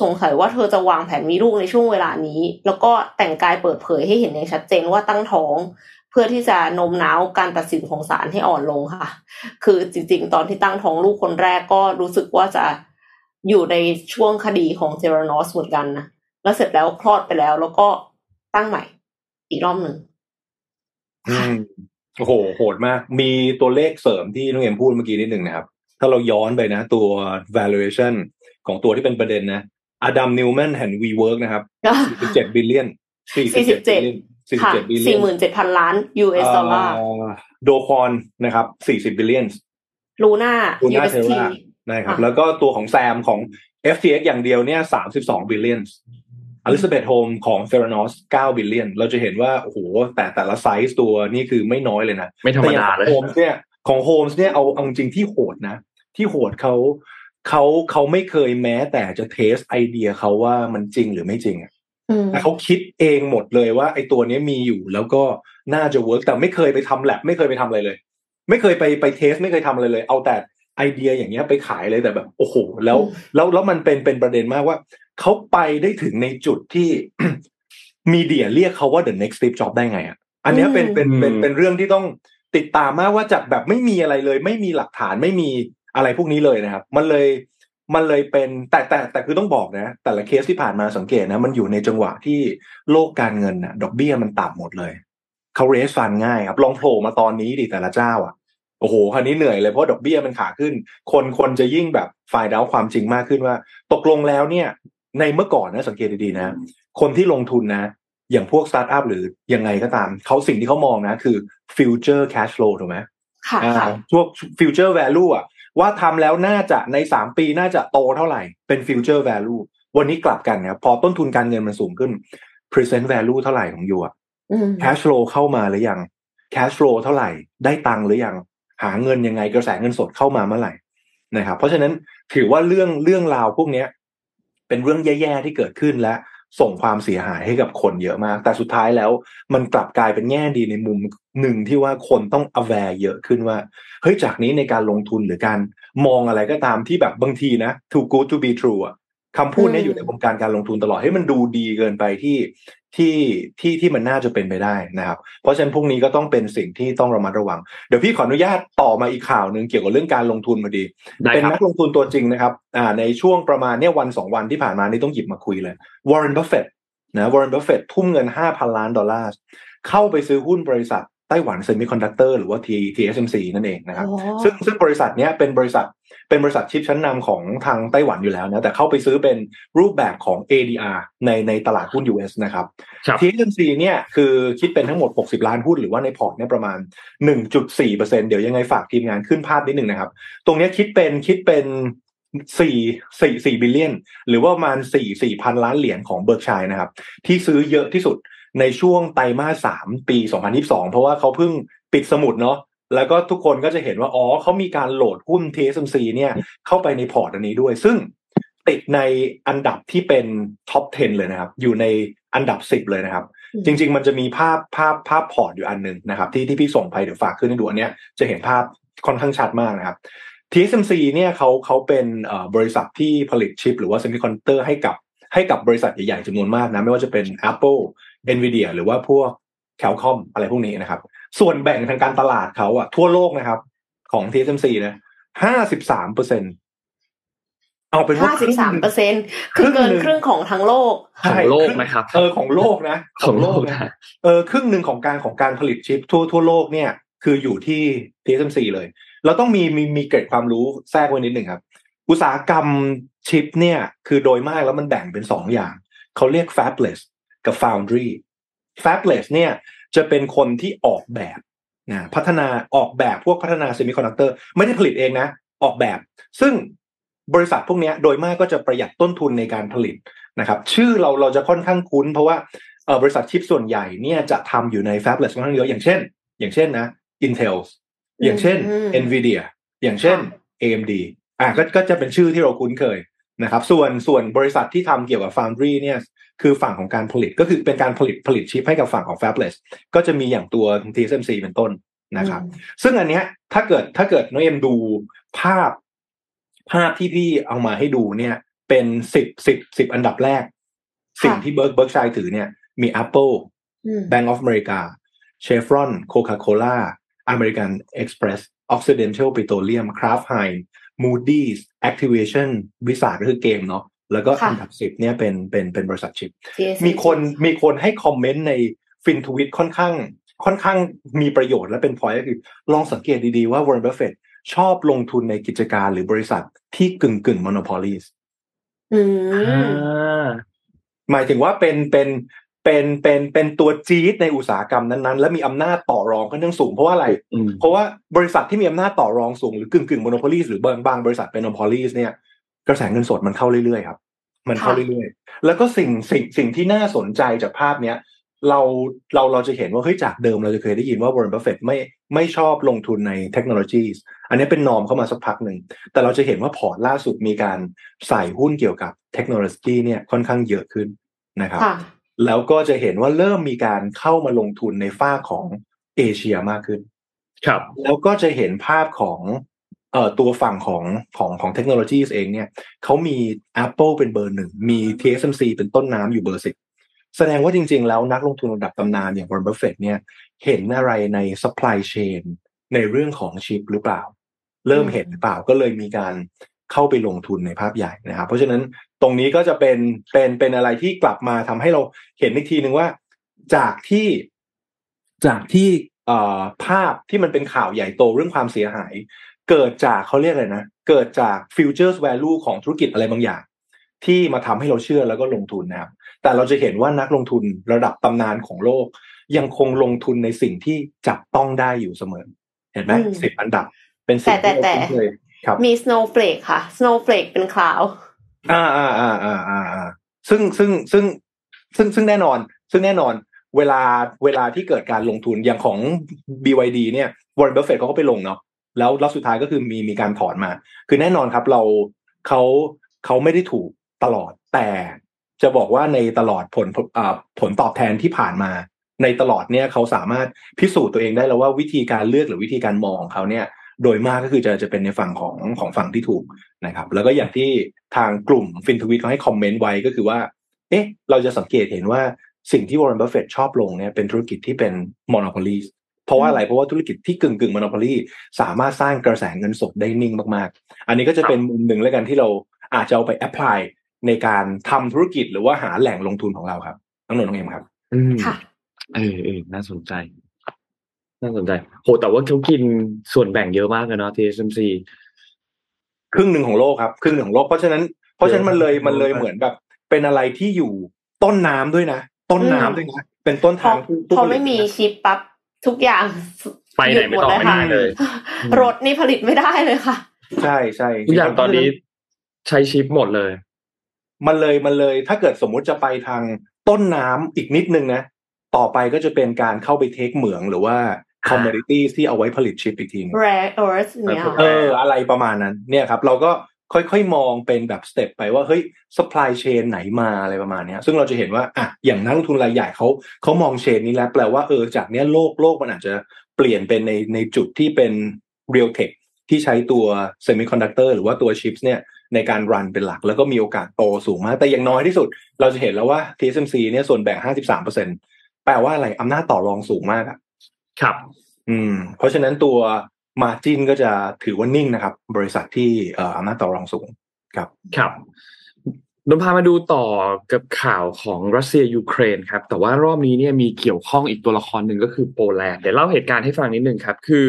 สงสัยว่าเธอจะวางแผนมีลูกในช่วงเวลานี้ แล้วก็แต่งกายเปิดเผยให้เห็นอย่างชัดเจนว่าตั้งท้อง เพื่อที่จะโน้มน้าวการตัดสินของศาลให้อ่อนลงค่ะ คือจริงๆ ตอนที่ตั้งท้องลูกคนแรกก็รู้สึกว่าจะอยู่ในช่วงคดีของเทเรนอสเหมือนกันนะแล้วเสร็จแล้วคลอดไปแล้วแล้วก็ตั้งใหม่อีกรอบหนึ่ง โอ้โหโหดมาก มีตัวเลขเสริมที่น้องเอ็มพูดเมื่อกี้นิดหนึ่งนะครับ ถ้าเราย้อนไปนะ ตัว valuation ของตัวที่เป็นประเด็นนะอดัมนิวแมนแห่ง WeWork นะครับ47 billion 47 billionค่ะ47 billion สี่นหมื่นเจ็ดพันล้าน US ดอลลาร์โดคอนนะครับ 40 billionลูน่าลูน่าเท อร์รา USTนะครับค่ะแล้วก็ตัวของแซมของ FTX อย่างเดียวเนี่ย 32 billion อลิซาเบธโฮมของเทรานอส9 billion เราจะเห็นว่า โอ้โห แต่แต่ละไซส์ตัวนี่คือไม่น้อยเลยนะ ไม่ธรรมดาเลยแต่อย่างของโฮมส์เนี่ยของโฮมส์เนี่ยเอาเอาจริงที่โหดนะ ที่โหดเขาเขาเขาไม่เคยแม้แต่จะ test ไอเดียเขาว่ามันจริงหรือไม่จริงอะอืมแต่เขาคิดเองหมดเลยว่าไอตัวเนี้ยมีอยู่แล้วก็น่าจะ work แต่ไม่เคยไปทำแลบไม่เคยไปทำอะไรเลย ไม่เคยไปไป test ไม่เคยทำอะไรเลย เอาแต่ไอเดียอย่างเงี้ยไปขายเลยแต่แบบโอ้โหแล้วอืมแล้วแล้วมันเป็นเป็นประเด็นมากว่า เขาไปได้ถึงในจุดที่มีเดียเรียกเขาว่า the next Steve Jobs ได้ไงอะอันเนี้ยเป็นเป็นเป็นเป็นเรื่องที่ต้องติดตามมากว่าจากแบบไม่มีอะไรเลย ไม่มีหลักฐานไม่มีอะไรพวกนี้เลยนะครับ มันเลยมันเลยเป็นแต่แต่แต่คือต้องบอกนะ แต่ละเคสที่ผ่านมาสังเกตนะ มันอยู่ในจังหวะที่โลกการเงินนะดอกเบี้ยมันต่ำหมดเลยเขาเรสฟันง่ายครับลองโผล่มาตอนนี้ดิแต่ละเจ้าอะโอ้โหคันนี้เหนื่อยเลยเพราะดอกเบี้ยมันขาขึ้น คนคนจะยิ่งแบบฝ่ายดาวความจริงมากขึ้นว่า ตกลงแล้วเนี่ย ในเมื่อก่อนนะสังเกตดีๆนะ คนที่ลงทุนนะ อย่างพวกสตาร์ทอัพหรือยังไงก็ตาม เขาสิ่งที่เขามองนะ คือ future cash flow ถูกไหมค่ะอ่าค่ะพวก future value อะว่าทำแล้วน่าจะในสามปีน่าจะโตเท่าไหร่ เป็น future value วันนี้กลับกันครับพอต้นทุนการเงินมันสูงขึ้น present value เท่าไหร่ของ you อะอืม cash flow เข้ามาหรือยัง cash flow เท่าไหร่ได้ตังค์หรือยัง หาเงินยังไงกระแสเงินสดเข้ามาเมื่อไหร่นะครับเพราะฉะนั้นถือว่าเรื่องเรื่องราวพวกเนี้ย เป็นเรื่องแย่ๆที่เกิดขึ้นและส่งความเสียหายให้กับคนเยอะมาก แต่สุดท้ายแล้วมันกลับกลายเป็นแง่ดีในมุมหนึ่งที่ว่าคนต้อง aware เยอะขึ้นว่าเฮ้ยจากนี้ในการลงทุนหรือการมองอะไรก็ตามที่แบบบางทีนะ too good to be true อะคำพูดเนี้อืมอยู่ในวงการการลงทุนตลอดให้ยมันดูดีเกินไปที่ ที่ที่ที่มันน่าจะเป็นไปได้นะครับ เพราะฉะนั้นพวกนี้ก็ต้องเป็นสิ่งที่ต้องระมัดระวัง เดี๋ยวพี่ขออนุญาตต่อมาอีกข่าวหนึ่งเกี่ยวกับเรื่องการลงทุนพอดีได้เป็นครับนักลงทุนตัวจริงนะครับอ่าในช่วงประมาณเนี่ยวันสองวันที่ผ่านมานี่ต้องหยิบมาคุยเลยวอร์เรนบัฟเฟตนะวอร์เรนบัฟเฟตทุ่มเงินห้าพันล้านดอลลาร์เข้าไปซื้อหุ้นบริษัทไต้หวันเซมิคอนดักเตอร์หรือว่า T TSMC นั่นเองนะครับอ๋อซึ่งซึ่งบริษัทเนี้ยเป็นบริษัท เป็นบริษัทชิปชั้นนำของทางไต้หวันอยู่แล้วนะแต่เข้าไปซื้อเป็นรูปแบบของ ADR ในในตลาดหุ้น US นะครับครับ TSMC เนี่ยคือคิดเป็นทั้งหมด 60 ล้านหุ้นหรือว่าในพอร์ตเนี่ยประมาณ 1.4%เดี๋ยวยังไงฝากทีมงานขึ้นภาพนิดหนึ่งนะครับ ตรงเนี้ยคิดเป็นคิดเป็น4 4 4 billion หรือว่าประมาณ4 4พันล้านเหรียญของ Berkshire นะครับ ที่ซื้อเยอะที่สุดในช่วงไตรมาส3ปี 2022 เพราะว่าเขาเพิ่งปิดสมุดเนาะ แล้วก็ทุกคนก็จะเห็นว่าอ๋อเขามีการโหลดหุ้น TSMC เนี่ยเข้าไปในพอร์ตอันนี้ด้วย ซึ่งติดในอันดับที่เป็น top 10 เลยนะครับ อยู่ในอันดับ 10 เลยนะครับอืมจริง ๆ มันจะมีภาพภาพภาพพอร์ตอยู่อันหนึ่งนะครับ ที่ที่พี่ส่งไปเดี๋ยวฝากขึ้นให้ดูอันเนี้ยจะเห็นภาพค่อนข้างชัดมากนะครับ TSMC เนี่ยเขาเขาเป็นเอ่อบริษัทที่ผลิตชิป หรือว่าเซมิคอนดักเตอร์ให้กับให้กับบริษัทใหญ่ๆจำนวนมากนะ ไม่ว่าจะเป็น Apple Nvidia หรือว่าพวก Qualcomm อะไรพวกนี้นะครับ ส่วนแบ่งทางการตลาดเขาอะทั่วโลกนะครับ ของ TSMC นะห้าสิบสามเปอร์เซ็นเอาเป็นว่าห้าสิบสามเปอร์เซ็นครึ่คืองหนึ่เกิงนครึ่งของทั้งโลกของโลกนะครับ เออของโลกนะ ของโลกนะนะเออครึ่งหนึ่งของการของการผลิตชิปทั่วทั่วโลกเนี่ย คืออยู่ที่ TSMC เลย เราต้องมีมีมีเกร็ดความรู้แทรกไว้นิดหนึ่งครับ อุตสาหกรรมชิปเนี่ย คือโดยมากแล้วมันแบ่งเป็นสองอย่าง เขาเรียก fabless กับ foundry fabless เนี่ย จะเป็นคนที่ออกแบบนะพัฒนาออกแบบพวกพัฒนาเซมิคอนดักเตอร์ไม่ได้ผลิตเองนะ ออกแบบ ซึ่งบริษัทพวกเนี้ยโดยมากก็จะประหยัดต้นทุนในการผลิตนะครับ ชื่อเราเราจะค่อนข้างคุ้น เพราะว่าเอ่อบริษัทชิปส่วนใหญ่เนี่ยจะทำอยู่ใน fabless ค่อนข้างเยอะอย่างเช่น อย่างเช่นนะ Intel อย่างเช่นอืม Nvidia อย่างเช่นค่ะ AMD อะก็ก็จะเป็นชื่อที่เราคุ้นเคยนะครับ ส่วนส่วนบริษัทที่ทำเกี่ยวกับ Foundry เนี่ย คือฝั่งของการผลิตก็คือเป็นการผลิตผลิตชิปให้กับฝั่งของ Fabless ก็จะมีอย่างตัว TSMC เป็นต้นนะครับ ซึ่งอันเนี้ยถ้าเกิดถ้าเกิดน้องเอ็มดูภาพภาพที่พี่เอามาให้ดูเนี่ย เป็นสิบสิบสิบอันดับแรก สิ่งที่ Berk Berkshire ถือเนี่ย มี Apple อืม Bank of America Chevron Coca-Cola American Express Occidental Petroleum Kraft Heinz Moody's Activation วิสาก็คือเกมเนาะ แล้วก็ค่ะอันดับสิบเนี่ยเป็นเป็นเป็นบริษัทชิป TSMC มีคนมีคนให้คอมเมนต์ในฟินทวิตค่อนข้าง ค่อนข้างมีประโยชน์และเป็นพอยก็คือ ลองสังเกตดีๆว่า Warren Buffett ชอบลงทุนในกิจการหรือบริษัทที่กึ่งกึ่ง monopolies อืมหมายถึงว่าเป็นเป็นเป็นเป็นเป็นตัวจี๊ดในอุตสาหกรรมนั้นๆ และมีอำนาจต่อรองค่อนข้างสูงเพราะว่าอะไรอืมเพราะว่าบริษัทที่มีอำนาจต่อรองสูงหรือกึ่งกึ่ง monopolies หรือบางบางบริษัทเป็น monopolies เนี่ย กระแสเงินสดมันเข้าเรื่อยๆครับมันเข้าค่ะเรื่อยๆ แล้วก็สิ่งสิ่งสิ่งที่น่าสนใจจากภาพเนี้ยเราเราเราจะเห็นว่าเฮ้ยจากเดิมเราจะเคยได้ยินว่า Warren Buffett ไม่ไม่ชอบลงทุนในเทคโนโลยีอันนี้เป็นนอมเข้ามาสักพักหนึ่ง แต่เราจะเห็นว่าพอร์ตล่าสุดมีการใส่หุ้นเกี่ยวกับเทคโนโลยีเนี่ยค่อนข้างเยอะขึ้นนะครับค่ะแล้วก็จะเห็นว่าเริ่มมีการเข้ามาลงทุนในฝ้ากของเอเชียมากขึ้น ครับ แล้วก็จะเห็นภาพของ เอ่อตัวฝั่งของของของเทคโนโลยีเองเนี่ยเขามี Apple เป็นเบอร์หนึ่งมี TSMC เป็นต้นน้ำอยู่เบอร์สิบแสดงว่าจริง ๆ แล้วนักลงทุนระดับตำนานอย่าง Warren Buffett เนี่ยเห็นอะไรใน supply chain ในเรื่องของชิปหรือเปล่า เริ่มเห็นหรือเปล่าก็เลยมีการเข้าไปลงทุนในภาพใหญ่นะครับ เพราะฉะนั้นตรงนี้ก็จะเป็นเป็นเป็นอะไรที่กลับมาทำให้เราเห็นอีกทีหนึ่งว่าจากที่จากที่เอ่อภาพที่มันเป็นข่าวใหญ่โตเรื่องความเสียหาย เกิดจากเขาเรียกอะไรนะ เกิดจาก futures value ของธุรกิจอะไรบางอย่าง ที่มาทำให้เราเชื่อแล้วก็ลงทุนนะครับ แต่เราจะเห็นว่านักลงทุนระดับตำนานของโลก ยังคงลงทุนในสิ่งที่จับต้องได้อยู่เสมอ เห็นไหมอืมสิบอันดับ เป็นสิ่งแต่ที่เราแต่คุ้นเคยครับมี snowflake ค่ะ snowflake เป็นคลาวอ่าอ่าอ่าอ่าอ่าอ่าซึ่งซึ่งซึ่งซึ่งซึ่งแน่นอน ซึ่งแน่นอนเวลาเวลาที่เกิดการลงทุนอย่างของ BYD เนี่ย Warren Buffett เขาก็ไปลงเนาะ แล้วรอบสุดท้ายก็คือมีมีการถอนมา คือแน่นอนครับเราเขาเขาไม่ได้ถูกตลอด แต่จะบอกว่าในตลอดผลผลตอบแทนที่ผ่านมา ในตลอดเนี่ยเขาสามารถพิสูจน์ตัวเองได้แล้วว่าวิธีการเลือกหรือวิธีการมองของเขาเนี่ย โดยมากก็คือจะจะเป็นในฝั่งของของฝั่งที่ถูกนะครับ แล้วก็อย่างที่ทางกลุ่ม FinTwit เขาให้คอมเมนต์ไว้ก็คือว่า เอ๊ะ เราจะสังเกตเห็นว่าสิ่งที่วอร์เรนบัฟเฟตชอบลงเนี่ยเป็นธุรกิจที่เป็นมอน o พ o ลี เพราะว่าอะไรเพราะว่าธุรกิจที่กึ่งกึ่งมอน o พ o ลีสามารถสร้างกระแสเงินสดได้นิ่งมากๆ อันนี้ก็จะเป็นมุมหนึ่งแล้วกันที่เราอาจจะเอาไป apply ในการทำธุรกิจหรือว่หาแหล่งลงทุนของเราครับน้องนนท์น้องเอ็มครับอืมค่ะเออเออน่าสนใจ น่าสนใจโหแต่ว่าเขากินส่วนแบ่งเยอะมากเลยเนาะ TSMC ครึ่งหนึ่งของโลกครับครึ่งหนึ่งของโลกเพราะฉะนั้นเพราะฉะนั้นมันเลยเยอะมากมันเลยเหมือนแบบ เป็นอะไรที่อยู่ต้นน้ำด้วยนะ ต้นน้ำด้วยนะเป็นต้นพอทางผู้ผู้พอผลิตไม่มีนะชิปปั๊บ ทุกอย่างไปไหนไม่ต่อไม่ได้เลย รถนี่ผลิตไม่ได้เลยค่ะ ใช่ใช่ทุกอย่างตอนนี้ใช้ชิปหมดเลย มันเลยมันเลย ถ้าเกิดสมมุติจะไปทางต้นน้ำอีกนิดนึงนะ ต่อไปก็จะเป็นการเข้าไปเทคเหมืองหรือว่าคอมม o ดิตี้ที่เอาไว้ผลิตชิปอีกทีนึง rare earth เนี่ยเอออะไรประมาณนั้น เนี่ยครับ เราก็ ค่อยๆ มองเป็นแบบสเต็ปไปว่าเฮ้ย supply chain ไหนมาอะไรประมาณเนี้ยซึ่งเราจะเห็นว่าอะอย่างนักลงทุนรายใหญ่เขาเขามองเชนนี้แล้วแปลว่าเออจากเนี้ยโลกโลกมันอาจจะเปลี่ยนเป็นในในจุดที่เป็น real tech ที่ใช้ตัว semiconductor หรือว่าตัว chips เนี่ยในการรันเป็นหลักแล้วก็มีโอกาสโตสูงมาก แต่อย่างน้อยที่สุด เราจะเห็นแล้วว่า TSMC เนี่ยส่วนแบ่ง 53%แปลว่าอะไรอำนาจต่อรองสูงมากอะครับ อืม เพราะฉะนั้นตัว มาจินก็จะถือว่านิ่งนะครับ บริษัทที่เอ่ออำนาจต่อรองสูงครับครับนนพามาดูต่อกับข่าวของรัสเซียยูเครนครับ แต่ว่ารอบนี้เนี่ยมีเกี่ยวข้องอีกตัวละครหนึ่งก็คือโปแลนด์เดี๋ยวเล่าเหตุการณ์ให้ฟังนิดนึงครับ คือ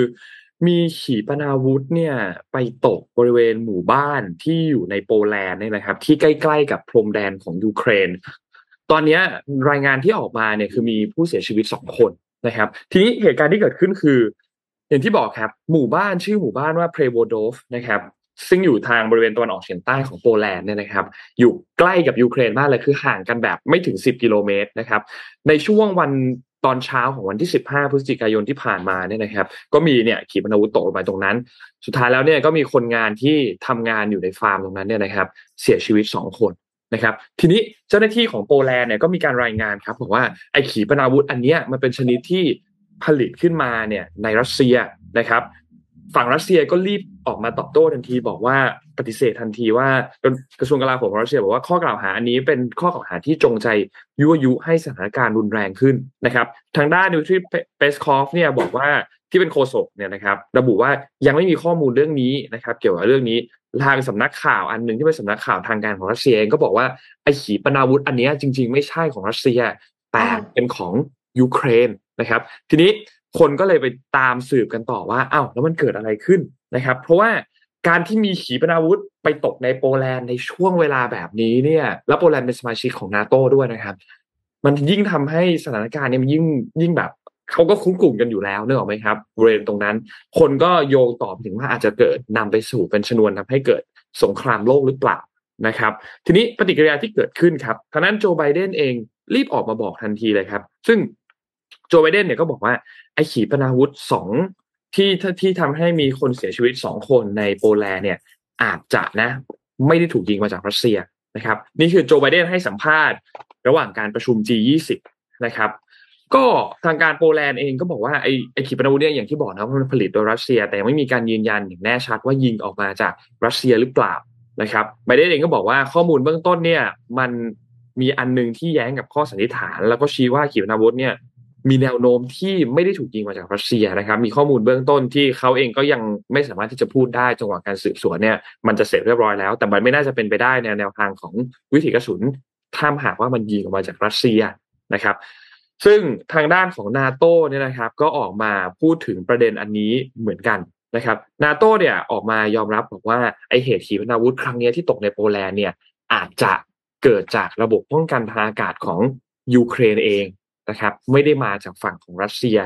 มีขีปนาวุธเนี่ย ไปตกบริเวณหมู่บ้านที่อยู่ในโปแลนด์เนี่ยนะครับ ที่ใกล้ ๆ กับพรมแดนของยูเครน ตอนนี้รายงานที่ออกมาเนี่ยคือมีผู้เสียชีวิตสองคนนะครับ ทีนี้เหตุการณ์ที่เกิดขึ้นคือ อย่างที่บอกครับหมู่บ้านชื่อหมู่บ้านว่าเพรโวโดฟนะครับซึ่งอยู่ทางบริเวณตะวันออกเฉียงใต้ของโปแลนด์เนี่ยนะครับ อยู่ใกล้กับยูเครนมากเลยคือห่างกันแบบไม่ถึง 10 กิโลเมตรนะครับ ในช่วงวันตอนเช้าของวันที่ 15 พฤศจิกายนที่ผ่านมาเนี่ยนะครับ ก็มีเนี่ยขีปนาวุธตกลงไปตรงนั้น สุดท้ายแล้วเนี่ยก็มีคนงานที่ทำงานอยู่ในฟาร์มตรงนั้นเนี่ยนะครับ เสียชีวิต 2 คนนะครับ ทีนี้เจ้าหน้าที่ของโปแลนด์เนี่ยก็มีการรายงานครับบอกว่าไอ้ขีปนาวุธอันเนี้ยมันเป็นชนิดที่ ผลิตขึ้นมาเนี่ยในรัสเซียนะครับ ฝั่งรัสเซียก็รีบออกมาตอบโต้ทันที บอกว่าปฏิเสธทันทีว่ากระทรวงกลาโหมของรัสเซียบอกว่าข้อกล่าวหาอันนี้เป็นข้อกล่าวหาที่จงใจยั่วยุให้สถานการณ์รุนแรงขึ้นนะครับ ทางด้านดิมิทรีเปสคอฟเนี่ยบอกว่าที่เป็นโฆษกเนี่ยนะครับ ระบุว่ายังไม่มีข้อมูลเรื่องนี้นะครับ เกี่ยวกับเรื่องนี้ทางสำนักข่าวอันหนึ่งที่เป็นสำนักข่าวทางการของรัสเซียเองก็บอกว่าไอ้ขีปนาวุธอันนี้จริง ๆ ไม่ใช่ของรัสเซีย แต่เป็นของ ยูเครนนะครับ ทีนี้คนก็เลยไปตามสืบกันต่อว่าอ้าวแล้วมันเกิดอะไรขึ้นนะครับ เพราะว่าการที่มีขีปนาวุธไปตกในโปแลนด์ในช่วงเวลาแบบนี้เนี่ย แล้วโปแลนด์เป็นสมาชิกของนาโต้ด้วยนะครับ มันยิ่งทำให้สถานการณ์เนี่ยมันยิ่งยิ่งแบบเขาก็คุ้มกลุ่มกันอยู่แล้วเนออไหมครับบริเวณตรงนั้น คนก็โยงต่อถึงว่าอาจจะเกิดนำไปสู่เป็นชนวนทำให้เกิดสงครามโลกหรือเปล่านะครับ ทีนี้ปฏิกิริยาที่เกิดขึ้นครับทางนั้นโจไบเดนเองรีบออกมาบอกทันทีเลยครับ ซึ่ง โจไบเดนเนี่ยก็บอกว่าไอ้ขีปนาวุธสองที่ที่ทำให้มีคนเสียชีวิตสองคนในโปแลนด์เนี่ย อาจจะนะ ไม่ได้ถูกยิงมาจากรัสเซียนะครับ นี่คือโจไบเดนให้สัมภาษณ์ ระหว่างการประชุม G20 นะครับ ก็ทางการโปแลนด์เองก็บอกว่าไอ้ไอ้ขีปนาวุธเนี่ยอย่างที่บอกนะว่ามันผลิตโดยรัสเซีย แต่ไม่มีการยืนยันอย่างแน่ชัดว่ายิงออกมาจากรัสเซียหรือเปล่านะครับไบเดนเองก็บอกว่าข้อมูลเบื้องต้นเนี่ย มันมีอันนึงที่แย้งกับข้อสันนิษฐาน แล้วก็ชี้ว่าขีปนาวุธเนี่ย มีแนวโน้มที่ไม่ได้ถูกยิงมาจากรัสเซียนะครับ มีข้อมูลเบื้องต้นที่เขาเองก็ยังไม่สามารถที่จะพูดได้จังหวะการสืบสวนเนี่ยมันจะเสร็จเรียบร้อยแล้ว แต่มันไม่น่าจะเป็นไปได้ในแนวทางของวิถีกระสุนถ้าหากว่ามันยิงออกมาจากรัสเซียนะครับ ซึ่งทางด้านของนาโต้เนี่ยนะครับ ก็ออกมาพูดถึงประเด็นอันนี้เหมือนกันนะครับนาโต้เนี่ยออกมายอมรับบอกว่าไอเหตุขีปนาวุธครั้งนี้ที่ตกในโปแลนด์เนี่ยอาจจะเกิดจากระบบป้องกันทางอากาศของยูเครนเอง นะครับไม่ได้มาจากฝั่งของรัสเซีย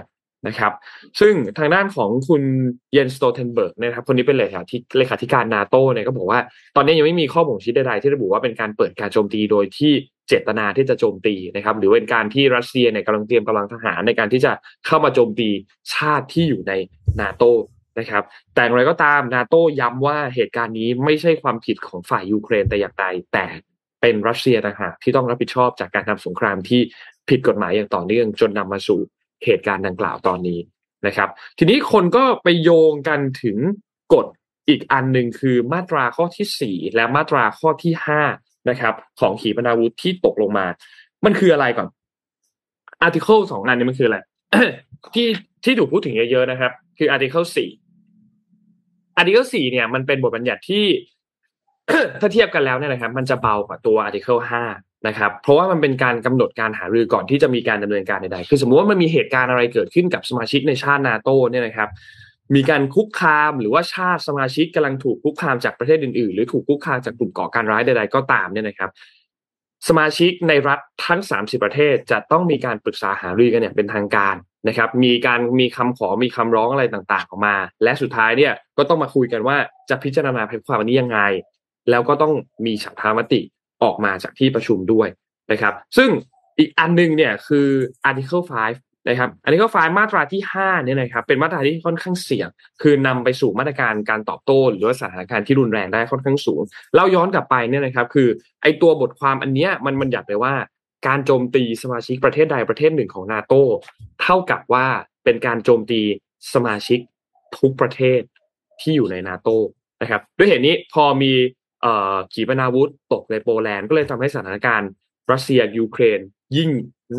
นะครับซึ่งทางด้านของคุณเยนส์ สโตลเทนเบิร์กนะครับคนนี้เป็นเลขาธิเลขาธิการนาโต้เนี่ยก็บอกว่า ตอนนี้ยังไม่มีข้อบ่งชี้ใดๆที่ระบุว่าเป็นการเปิดการโจมตีโดยที่เจตนาที่จะโจมตีนะครับหรือเป็นการที่รัสเซียเนี่ยกำลังเตรียมกำลังทหารในการที่จะเข้ามาโจมตีชาติที่อยู่ในนาโต้นะครับแต่อย่างไรก็ตามนาโต้ย้ำว่าเหตุการณ์นี้ไม่ใช่ความผิดของฝ่ายยูเครนแต่อย่างใดแต่เป็นรัสเซียต่างหากที่ต้องรับผิดชอบจากการทำสงครามที่ ผิดกฎหมายอย่างต่อเนื่อง จนนำมาสู่เหตุการณ์ดังกล่าวตอนนี้นะครับ ทีนี้คนก็ไปโยงกันถึงกฎอีกอันหนึ่งคือมาตราข้อที่สี่และมาตราข้อที่ห้านะครับของขีปนาวุธที่ตกลงมา มันคืออะไรก่อน article สองอันนี้มันคืออะไรที่ที่ถูกพูดถึงเยอะๆนะครับ คือ article สี่ article สี่เนี่ยมันเป็นบทบัญญัติที่ถ้าเทียบกันแล้วเนี่ยนะครับ มันจะเบากว่าตัว article ห้า นะครับ เพราะว่ามันเป็นการกำหนดการหารือก่อนที่จะมีการดำเนินการใดๆ คือสมมติว่ามันมีเหตุการณ์อะไรเกิดขึ้นกับสมาชิกในชาตินาโตเนี่ยนะครับ มีการคุกคามหรือว่าชาติสมาชิกกำลังถูกคุกคามจากประเทศอื่นๆ หรือถูกคุกคามจากกลุ่มก่อการร้ายใดๆก็ตามเนี่ยนะครับ สมาชิกในรัฐทั้ง 30 ประเทศจะต้องมีการปรึกษาหารือกันเนี่ยเป็นทางการนะครับ มีการมีคำขอมีคำร้องอะไรต่างๆออกมา และสุดท้ายเนี่ยก็ต้องมาคุยกันว่าจะพิจารณาเพความนี้ยังไง แล้วก็ต้องมีฉันทามติ ออกมาจากที่ประชุมด้วยนะครับ ซึ่งอีกอันนึงเนี่ยคือ Article 5 นะครับ Article 5 มาตราที่5เนี่ยนะครับเป็นมาตราที่ค่อนข้างเสี่ยง คือนำไปสู่มาตรการการตอบโต้ หรือว่าสถานการณ์ที่รุนแรงได้ค่อนข้างสูงเราย้อนกลับไปเนี่ยนะครับ คือไอตัวบทความอันเนี้ยมันมันหยัดไปว่าการโจมตีสมาชิกประเทศใดประเทศหนึ่งของนาโตเท่ากับว่าเป็นการโจมตีสมาชิกทุกประเทศที่อยู่ในนาโตนะครับ ด้วยเหตุนี้พอมี ขีปนาวุธตกในโปแลนด์ก็เลยทำให้สถานการณ์รัสเซียยูเครนยิ่ง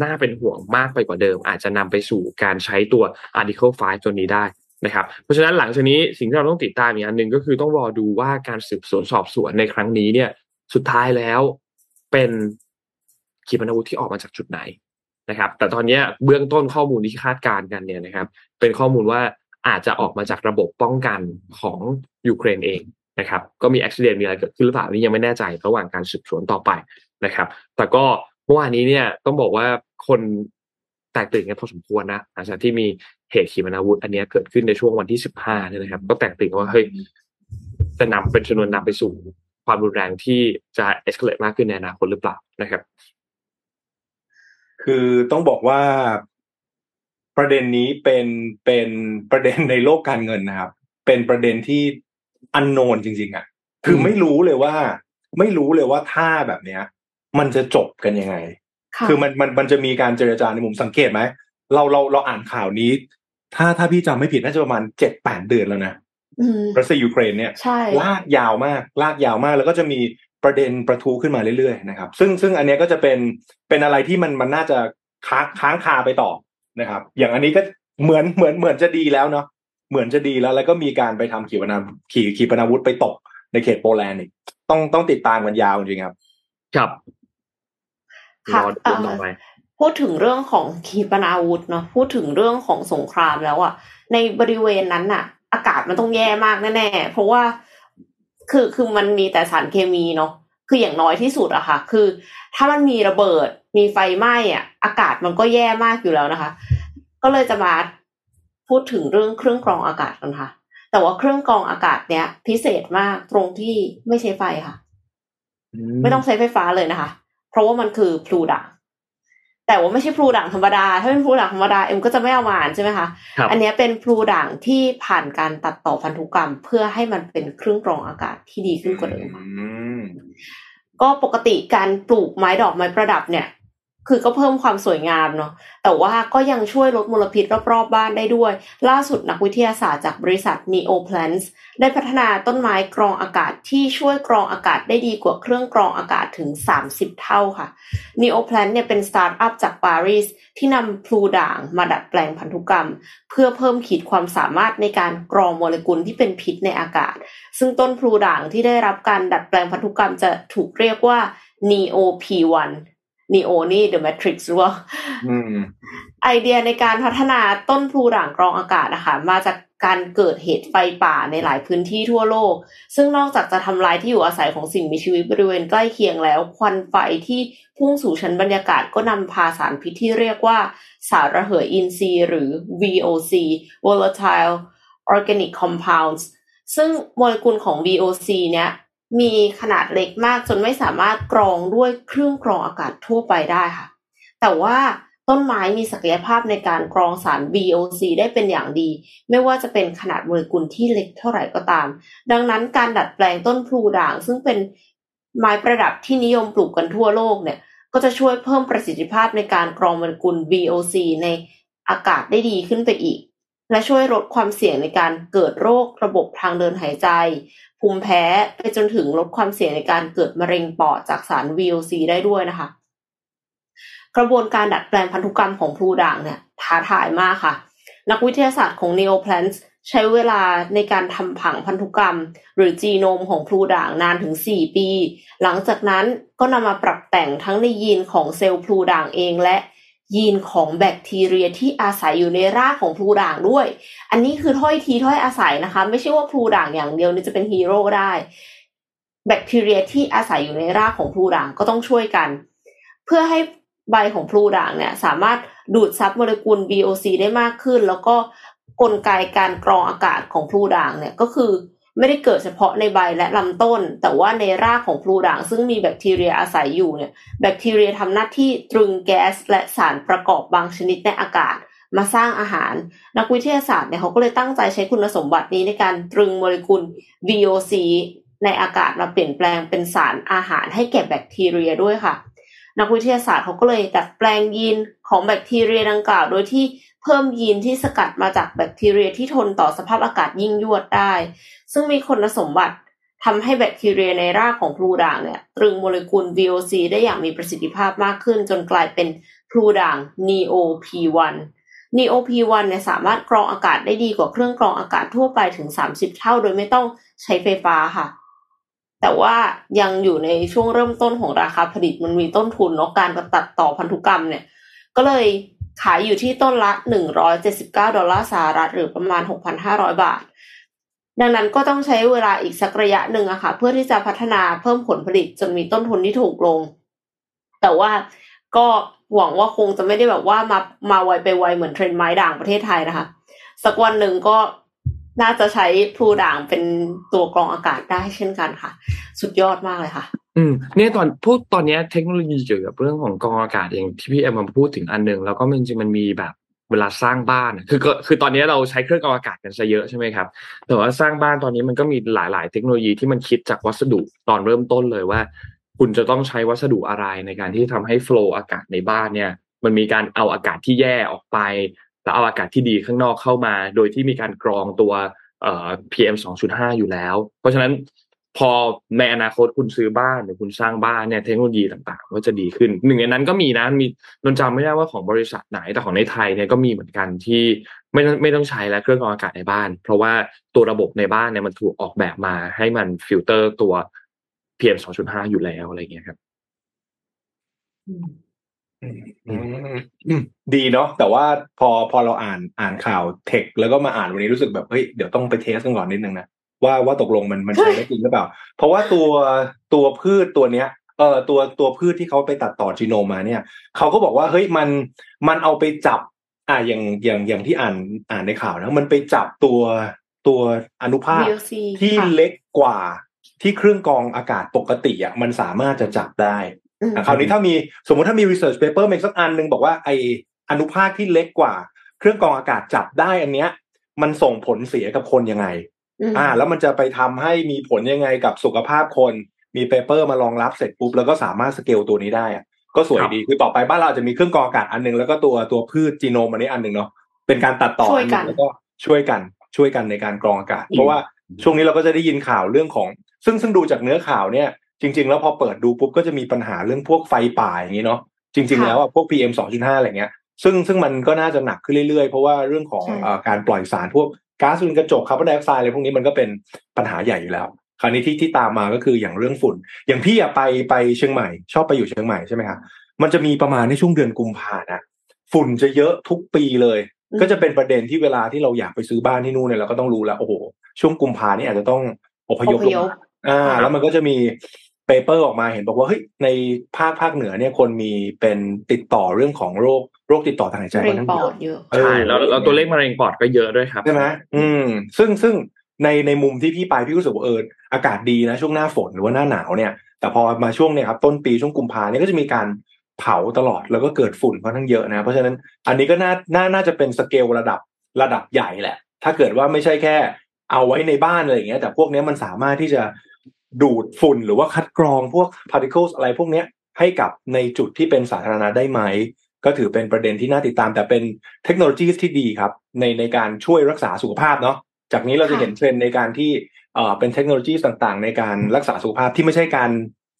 น่าเป็นห่วงมากไปกว่าเดิม อาจจะนำไปสู่การใช้ตัว Article 5 ตัวนี้ได้นะครับเพราะฉะนั้นหลังจากนี้สิ่งที่เราต้องติดตามอีกอันหนึ่งก็คือต้องรอดูว่าการสืบสวนสอบสวนในครั้งนี้เนี่ยสุดท้ายแล้วเป็นขีปนาวุธที่ออกมาจากจุดไหนนะครับ แต่ตอนนี้เบื้องต้นข้อมูลที่คาดการณ์กันเนี่ยนะครับ เป็นข้อมูลว่าอาจจะออกมาจากระบบป้องกันของยูเครนเอง นะครับก็มีอุบิเหตุมีอะไรเกิดขึ้นหรือเปล่านี่ยังไม่แน่ใจระหว่างการสืบสวนต่อไปนะครับ แต่ก็เมื่อวานนี้เนี่ยต้องบอกว่าคนแตกตื่นกันพอสมควรนะหลังจากที่มีเหตุขีปนาวุธ อันนี้เกิดขึ้นในช่วงวันที่สิบห้าเนี่ยนะครับ ก็แตกตื่นว่าเฮ้ยจะนำเป็นชนวนนำไปสู่ความรุนแรงที่จะเอ็กซ์เคลตมากขึ้นในอนาคตหรือเปล่านะครับ คือต้องบอกว่าประเด็นนี้เป็นเป็นประเด็นในโลกการเงินนะครับ เป็นประเด็นที่ อันโนนจริง ๆ อะ คือไม่รู้เลยว่า ไม่รู้เลยว่าท่าแบบเนี้ย มันจะจบกันยังไงค่ะคือมันมันมันจะมีการเจรจาในมุมสังเกตไหมเราเราเราอ่านข่าวนี้ ถ้าถ้าพี่จำไม่ผิดน่าจะประมาณเจ็ดแปดเดือนแล้วนะอืมรัสเซียยูเครนเนี่ยใช่ลากยาวมากลากยาวมากแล้วก็จะมีประเด็นประทุขึ้นมาเรื่อยๆนะครับ ซึ่งซึ่งอันเนี้ยก็จะเป็นเป็นอะไรที่มันมันน่าจะค้างค้างคาไปต่อนะครับ อย่างอันนี้ก็เหมือนเหมือนเหมือนจะดีแล้วเนาะ เหมือนจะดีแล้ว แล้วก็มีการไปทำขีปนาขี่ขีปนาวุธไปตกในเขตโปแลนด์อีกต้องต้องติดตามกันยาวจริงๆครับ ครับรค่ะอดูเอ่อต่อไปพูดถึงเรื่องของขีปนาวุธเนาะพูดถึงเรื่องของสงครามแล้วอะในบริเวณนั้นน่ะอากาศมันต้องแย่มากแน่ๆเพราะว่าคือคือมันมีแต่สารเคมีเนาะคืออย่างน้อยที่สุดอะค่ะ คือ ถ้ามันมีระเบิดมีไฟไหม้อะอากาศมันก็แย่มากอยู่แล้วนะคะ ก็เลยจะมา พูดถึงเรื่องเครื่องกรองอากาศกันค่ะ แต่ว่าเครื่องกรองอากาศเนี้ยพิเศษมากตรงที่ไม่ใช้ไฟค่ะ ไม่ต้องใช้ไฟฟ้าเลยนะคะ เพราะว่ามันคือพลูด่างแต่ว่าไม่ใช่พลูด่างธรรมดา ถ้าเป็นพลูด่างธรรมดาเอ็มก็จะไม่เอามาอ่านใช่ไหมคะครับอันเนี้ยเป็นพลูด่างที่ผ่านการตัดต่อพันธุกรรม เพื่อให้มันเป็นเครื่องกรองอากาศที่ดีขึ้นกว่าเดิมค่ะอืมก็ปกติการปลูกไม้ดอกไม้ประดับเนี่ย คือก็เพิ่มความสวยงามเนาะแต่ว่าก็ยังช่วยลดมลพิษรอบๆบ้านได้ด้วย ล่าสุดนักวิทยาศาสตร์จากบริษัท Neoplants ได้พัฒนาต้นไม้กรองอากาศที่ช่วยกรองอากาศได้ดีกว่าเครื่องกรองอากาศถึง 30 เท่าค่ะ Neoplant เนี่ยเป็นสตาร์ทอัพจากปารีสที่นำพลูด่างมาดัดแปลงพันธุกรรม เพื่อเพิ่มขีดความสามารถในการกรองโมเลกุลที่เป็นพิษในอากาศ ซึ่งต้นพลูด่างที่ได้รับการดัดแปลงพันธุกรรมจะถูกเรียกว่า Neo P1 Neo P1 Neo นี่ The Matrix หรือว่าอืมไอเดียในการพัฒนาต้นพลูด่างกรองอากาศนะคะมาจากการเกิดเหตุไฟป่าในหลายพื้นที่ทั่วโลก ซึ่งนอกจากจะทำลายที่อยู่อาศัยของสิ่งมีชีวิตบริเวณใกล้เคียงแล้ว ควันไฟที่พุ่งสู่ชั้นบรรยากาศก็นำพาสารพิษที่เรียกว่า สารระเหยอินทรีย์หรือ VOC volatile organic compounds ซึ่งโมเลกุลของ VOC เนี้ย มีขนาดเล็กมากจนไม่สามารถกรองด้วยเครื่องกรองอากาศทั่วไปได้ค่ะ แต่ว่าต้นไม้มีศักยภาพในการกรองสาร VOC ได้เป็นอย่างดี ไม่ว่าจะเป็นขนาดโมเลกุลที่เล็กเท่าไหร่ก็ตาม ดังนั้นการดัดแปลงต้นพลูด่าง ซึ่งเป็นไม้ประดับที่นิยมปลูกกันทั่วโลกเนี่ย ก็จะช่วยเพิ่มประสิทธิภาพในการกรองโมเลกุล VOC ในอากาศได้ดีขึ้นไปอีก และช่วยลดความเสี่ยงในการเกิดโรคระบบทางเดินหายใจ ภูมิแพ้ไปจนถึงลดความเสี่ยงในการเกิดมะเร็งปอดจากสาร VOC ได้ด้วยนะคะ กระบวนการดัดแปลงพันธุกรรมของพลูด่างเนี่ยท้าทายมากค่ะ นักวิทยาศาสตร์ของ Neoplants ใช้เวลาในการทำผังพันธุกรรม หรือจีโนมของพลูด่างนานถึง 4 ปี หลังจากนั้นก็นำมาปรับแต่งทั้งในยีนของเซลล์พลูด่างเองและ ยีนของแบคทีเรียที่อาศัยอยู่ในรากของพลูด่างด้วย อันนี้คือถ้อยทีถ้อยอาศัยนะคะ ไม่ใช่ว่าพลูด่างอย่างเดียวนี่จะเป็นฮีโร่ได้ แบคทีเรียที่อาศัยอยู่ในรากของพลูด่างก็ต้องช่วยกัน เพื่อให้ใบของพลูด่างเนี่ยสามารถดูดซับโมเลกุล VOC ได้มากขึ้น แล้วก็กลไกการกรองอากาศของพลูด่างเนี่ยก็คือ ไม่ได้เกิดเฉพาะในใบและลำต้น แต่ว่าในรากของพลูด่างซึ่งมีแบคทีเรียอาศัยอยู่เนี่ยแบคทีเรียทำหน้าที่ตรึงแก๊สและสารประกอบบางชนิดในอากาศมาสร้างอาหาร นักวิทยาศาสตร์เนี่ยเขาก็เลยตั้งใจใช้คุณสมบัตินี้ในการตรึงโมเลกุล VOC ในอากาศมาเปลี่ยนแปลงเป็นสารอาหารให้แก่แบคทีเรียด้วยค่ะ นักวิทยาศาสตร์เขาก็เลยดัดแปลงยีนของแบคทีเรียดังกล่าว โดยที่ เพิ่มยีนที่สกัดมาจากแบคทีเรียที่ทนต่อสภาพอากาศยิ่งยวดได้ ซึ่งมีคุณสมบัติทำให้แบคทีเรียในรากของพลูด่างเนี่ยตรึงโมเลกุล VOC ได้อย่างมีประสิทธิภาพมากขึ้น จนกลายเป็นพลูด่าง NEOP1 NEOP1 เนี่ยสามารถกรองอากาศได้ดีกว่าเครื่องกรองอากาศทั่วไปถึง 30 เท่า โดยไม่ต้องใช้ไฟฟ้าค่ะ แต่ว่ายังอยู่ในช่วงเริ่มต้นของราคาผลิตมันมีต้นทุนเนาะการตัดต่อพันธุกรรมเนี่ย ก็เลย ขายอยู่ที่ต้นละ 179 ดอลลาร์สหรัฐหรือประมาณ 6,500 บาท ดังนั้นก็ต้องใช้เวลาอีกสักระยะหนึ่งอะค่ะ เพื่อที่จะพัฒนาเพิ่มผลผลิตจนมีต้นทุนที่ถูกลง แต่ว่าก็หวังว่าคงจะไม่ได้แบบว่ามามาไวไปไวเหมือนเทรนด์ไม้ด่างประเทศไทยนะคะ สักวันหนึ่งก็ น่าจะใช้พลูด่างเป็นตัวกรองอากาศได้เช่นกันค่ะ สุดยอดมากเลยค่ะ อืมเนี่ยตอนพูดตอนนี้เทคโนโลยีเกี่ยวกับเรื่องของกรองอากาศเองที่พี่แอมมาพูดถึงอันหนึ่งแล้วก็จริงๆมันมีแบบเวลาสร้างบ้านคือก็คือตอนนี้เราใช้เครื่องกรองอากาศกันซะเยอะใช่ไหมครับแต่ว่าสร้างบ้านตอนนี้มันก็มีหลาย ๆ เทคโนโลยีที่มันคิดจากวัสดุตอนเริ่มต้นเลยว่า คุณจะต้องใช้วัสดุอะไรในการที่ทำให้โฟล์อากาศในบ้านเนี่ย มันมีการเอาอากาศที่แย่ออกไป แล้วเอาอากาศที่ดีข้างนอกเข้ามา โดยที่มีการกรองตัวเอ่อ PM 2.5 อยู่แล้ว เพราะฉะนั้นพอในอนาคตคุณซื้อบ้านหรือคุณสร้างบ้านเนี่ยเทคโนโลยีต่างๆ ก็จะดีขึ้น หนึ่งในนั้นก็มีนะมีนนจำไม่ได้ว่าของบริษัทไหนแต่ของในไทยเนี่ยก็มีเหมือนกันที่ไม่ต้องไม่ต้องใช้แล้วเครื่องกรองอากาศในบ้าน เพราะว่าตัวระบบในบ้านเนี่ยมันถูกออกแบบมาให้มันฟิลเตอร์ตัว PM 2.5 อยู่แล้วอะไรเงี้ยครับ ดีเนาะแต่ว่าพอพอเราอ่านอ่านข่าวเทคแล้วก็มาอ่านวันนี้รู้สึกแบบเฮ้ยเดี๋ยวต้องไปเทสกันก่อนนิดนึงนะว่าว่าตกลงมันมันใช้ได้จริงหรือเปล่า เพราะว่าตัวตัวพืชตัวเนี้ยเอ่อตัวตัวพืชที่เขาไปตัดต่อจีโนมมาเนี่ยเขาก็บอกว่าเฮ้ยมันมันเอาไปจับ อ่าอย่างอย่างอย่างที่อ่านอ่านในข่าวนะมันไปจับตัวตัวอนุภาค VOC ที่ค่ะเล็กกว่าที่เครื่องกรองอากาศปกติอะมันสามารถจะจับได้อืมอะ คราวนี้ถ้ามีสมมติถ้ามี research paper มาอีกสักอันหนึ่งบอกว่าไออนุภาคที่เล็กกว่า เครื่องกรองอากาศจับได้อันเนี้ย มันส่งผลเสียกับคนยังไงมอ่า แล้วมันจะไปทำให้มีผลยังไงกับสุขภาพคน มี paper มารองรับเสร็จปุ๊บแล้วก็สามารถสเกลตัวนี้ได้อะก็สวยครับดีคือต่อไปบ้านเราอาจจะมีเครื่องกรองอากาศอันหนึ่งแล้วก็ตัวตัวพืช genome อันนี้อันหนึ่งเนาะเป็นการตัดต่อช่วยกันอันหงแล้วก็ช่วยกันช่วยกันในการกรองอากาศ เพราะว่าช่วงนี้เราก็จะได้ยินข่าวเรื่องของ ซึ่งซึ่งดูจากเนื้อข่าวเนี่ย จริง ๆ แล้วพอเปิดดูปุ๊บก็จะมีปัญหาเรื่องพวกไฟป่าอย่างนี้เนาะจริง ๆ แล้วอะพวก PM 2.5อะไรเงี้ยซึ่งซึ่งมันก็น่าจะหนักขึ้นเรื่อยๆ เพราะว่าเรื่องของใช่เอ่อการปล่อยสารพวกก๊าซเรือนกระจกคาร์บอนไดออกไซด์อะไรพวกนี้มันก็เป็นปัญหาใหญ่อยู่แล้ว คราวนี้ที่ที่ตามมาก็คืออย่างเรื่องฝุ่น อย่างพี่อะไปไปเชียงใหม่ ชอบไปอยู่เชียงใหม่ใช่ไหมครับมันจะมีประมาณในช่วงเดือนกุมภานะฝุ่นจะเยอะทุกปีเลยอืมก็จะเป็นประเด็นที่เวลาที่เราอยากไปซื้อบ้านที่นู่นเนี่ยเราก็ต้องรู้แล้วโอ้โหช่วงกุมภานี่อาจจะต้องอพยพอพลยงพมาอ่า แล้วมันก็จะมี เปเปอร์ออกมาเห็นบอกว่าเฮ้ยในภาคภาคเหนือเนี่ยคนมีเป็นติดต่อเรื่องของโรคโรคติดต่อทางหายใจเร่ค่องนข้างปเยออะดเยอะเออใช่แล้วแล้วตัวเลขมะเร็งปอดก็เยอะด้วยครับใช่ไหมอืม ซึ่งซึ่งในในมุมที่พี่ไปพี่รู้สึกว่าเอออากาศดีนะช่วงหน้าฝนหรือว่าหน้าหนาวเนี่ย แต่พอมาช่วงเนี่ยครับต้นปีช่วงกุมภาเนี่ยก็จะมีการเผาตลอดแล้วก็เกิดฝุ่นค่อนข้างเยอะนะ เพราะฉะนั้นอันนี้ก็น่าน่าน่าจะเป็นสเกลระดับระดับใหญ่แหละ ถ้าเกิดว่าไม่ใช่แค่ เอาไว้ในบ้านอะไรอย่างเงี้ยแต่พวกเนี้ยมันสามารถที่จะ ดูดฝุ่นหรือว่าคัดกรองพวก particles อะไรพวกเนี้ยให้กับในจุดที่เป็นสาธารณะได้ไหม ก็ถือเป็นประเด็นที่น่าติดตาม แต่เป็นเทคโนโลยีที่ดีครับ ในในการช่วยรักษาสุขภาพเนาะจากนี้เราจะค่ะเห็นเทรนด์ในการที่เอ่อเป็นเทคโนโลยีต่างๆ ในการรักษาสุขภาพที่ไม่ใช่การ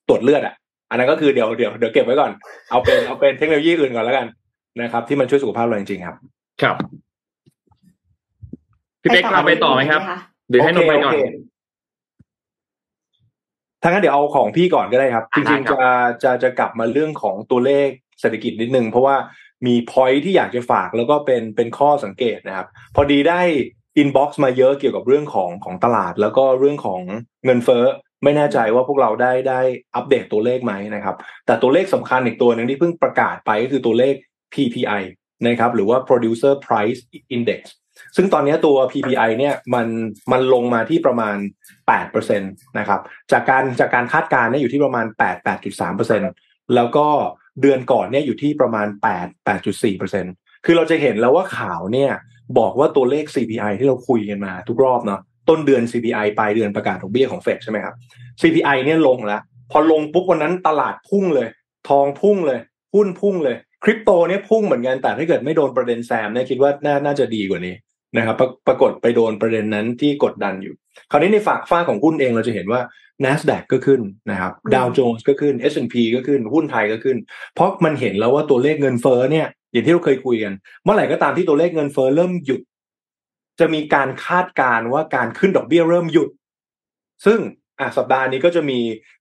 ตรวจเลือดอะ อันนั้นก็คือเดี๋ยวเดี๋ยวเดี๋ยวเก็บไว้ก่อนเอาเป็นเอาเป็นเทคโนโลยีอื่นก่อนแล้วกันนะครับ ที่มันช่วยสุขภาพเราจริงๆครับ ครับพี่เป๊กพาไปต่อไหมครับคะหรือให้นนท์ไปก่อนโเคโเค ถ้างั้นเดี๋ยวเอาของพี่ก่อนก็ได้ครับจได้ริงครัๆบจะจะจะกลับมาเรื่องของตัวเลขเศรษฐกิจนิดนึง เพราะว่ามีพอยที่อยากจะฝากแล้วก็เป็นเป็นข้อสังเกตนะครับ พอดีได้อินบ็อกซ์มาเยอะเกี่ยวกับเรื่องของของตลาด แล้วก็เรื่องของเงินเฟ้อไม่แน่ใจว่าพวกเราได้ได้อัปเดตตัวเลขไหมนะครับ แต่ตัวเลขสำคัญอีกตัวหนึ่งที่เพิ่งประกาศไปก็คือตัวเลข PPI นะครับหรือว่า Producer Price Index ซึ่งตอนนี้ตัว PPI เนี่ยมันมันลงมาที่ประมาณ 8%นะครับ จากการจากการคาดการณ์เนี่ยอยู่ที่ประมาณ 8 8.3%แล้วก็เดือนก่อนเนี่ยอยู่ที่ประมาณ 8 8.4%คือเราจะเห็นแล้วว่าข่าวเนี่ยบอกว่าตัวเลข CPI ที่เราคุยกันมาทุกรอบเนาะต้นเดือน CPI ปลายเดือนประกาศดอกเบี้ยของเฟดใช่ไหมครับ CPI เนี่ยลงแล้ว พอลงปุ๊บวันนั้นตลาดพุ่งเลย ทองพุ่งเลย หุ้นพุ่งเลยคริปโตเนี่ยพุ่งเหมือนกันแต่ถ้าเกิดไม่โดนประเด็นแซมเนี่ยคิดว่าน่าน่าจะดีกว่านี้ นะครับปรปรากฏไปโดนประเด็นนั้นที่กดดันอยู่ คราวนี้ในฝั่งฝ้ากของหุ้นเองเราจะเห็นว่า NASDAQ ก็ขึ้นนะครับอืมดาวโจนส์ก็ขึ้น S&P ก็ขึ้นหุ้นไทยก็ขึ้น เพราะมันเห็นแล้วว่าตัวเลขเงินเฟ้อเนี่ยอย่างที่เราเคยคุยกัน เมื่อไหร่ก็ตามที่ตัวเลขเงินเฟ้อเริ่มหยุด จะมีการคาดการณ์ว่าการขึ้นดอกเบี้ยเริ่มหยุด ซึ่งอะสัปดาห์นี้ก็จะมี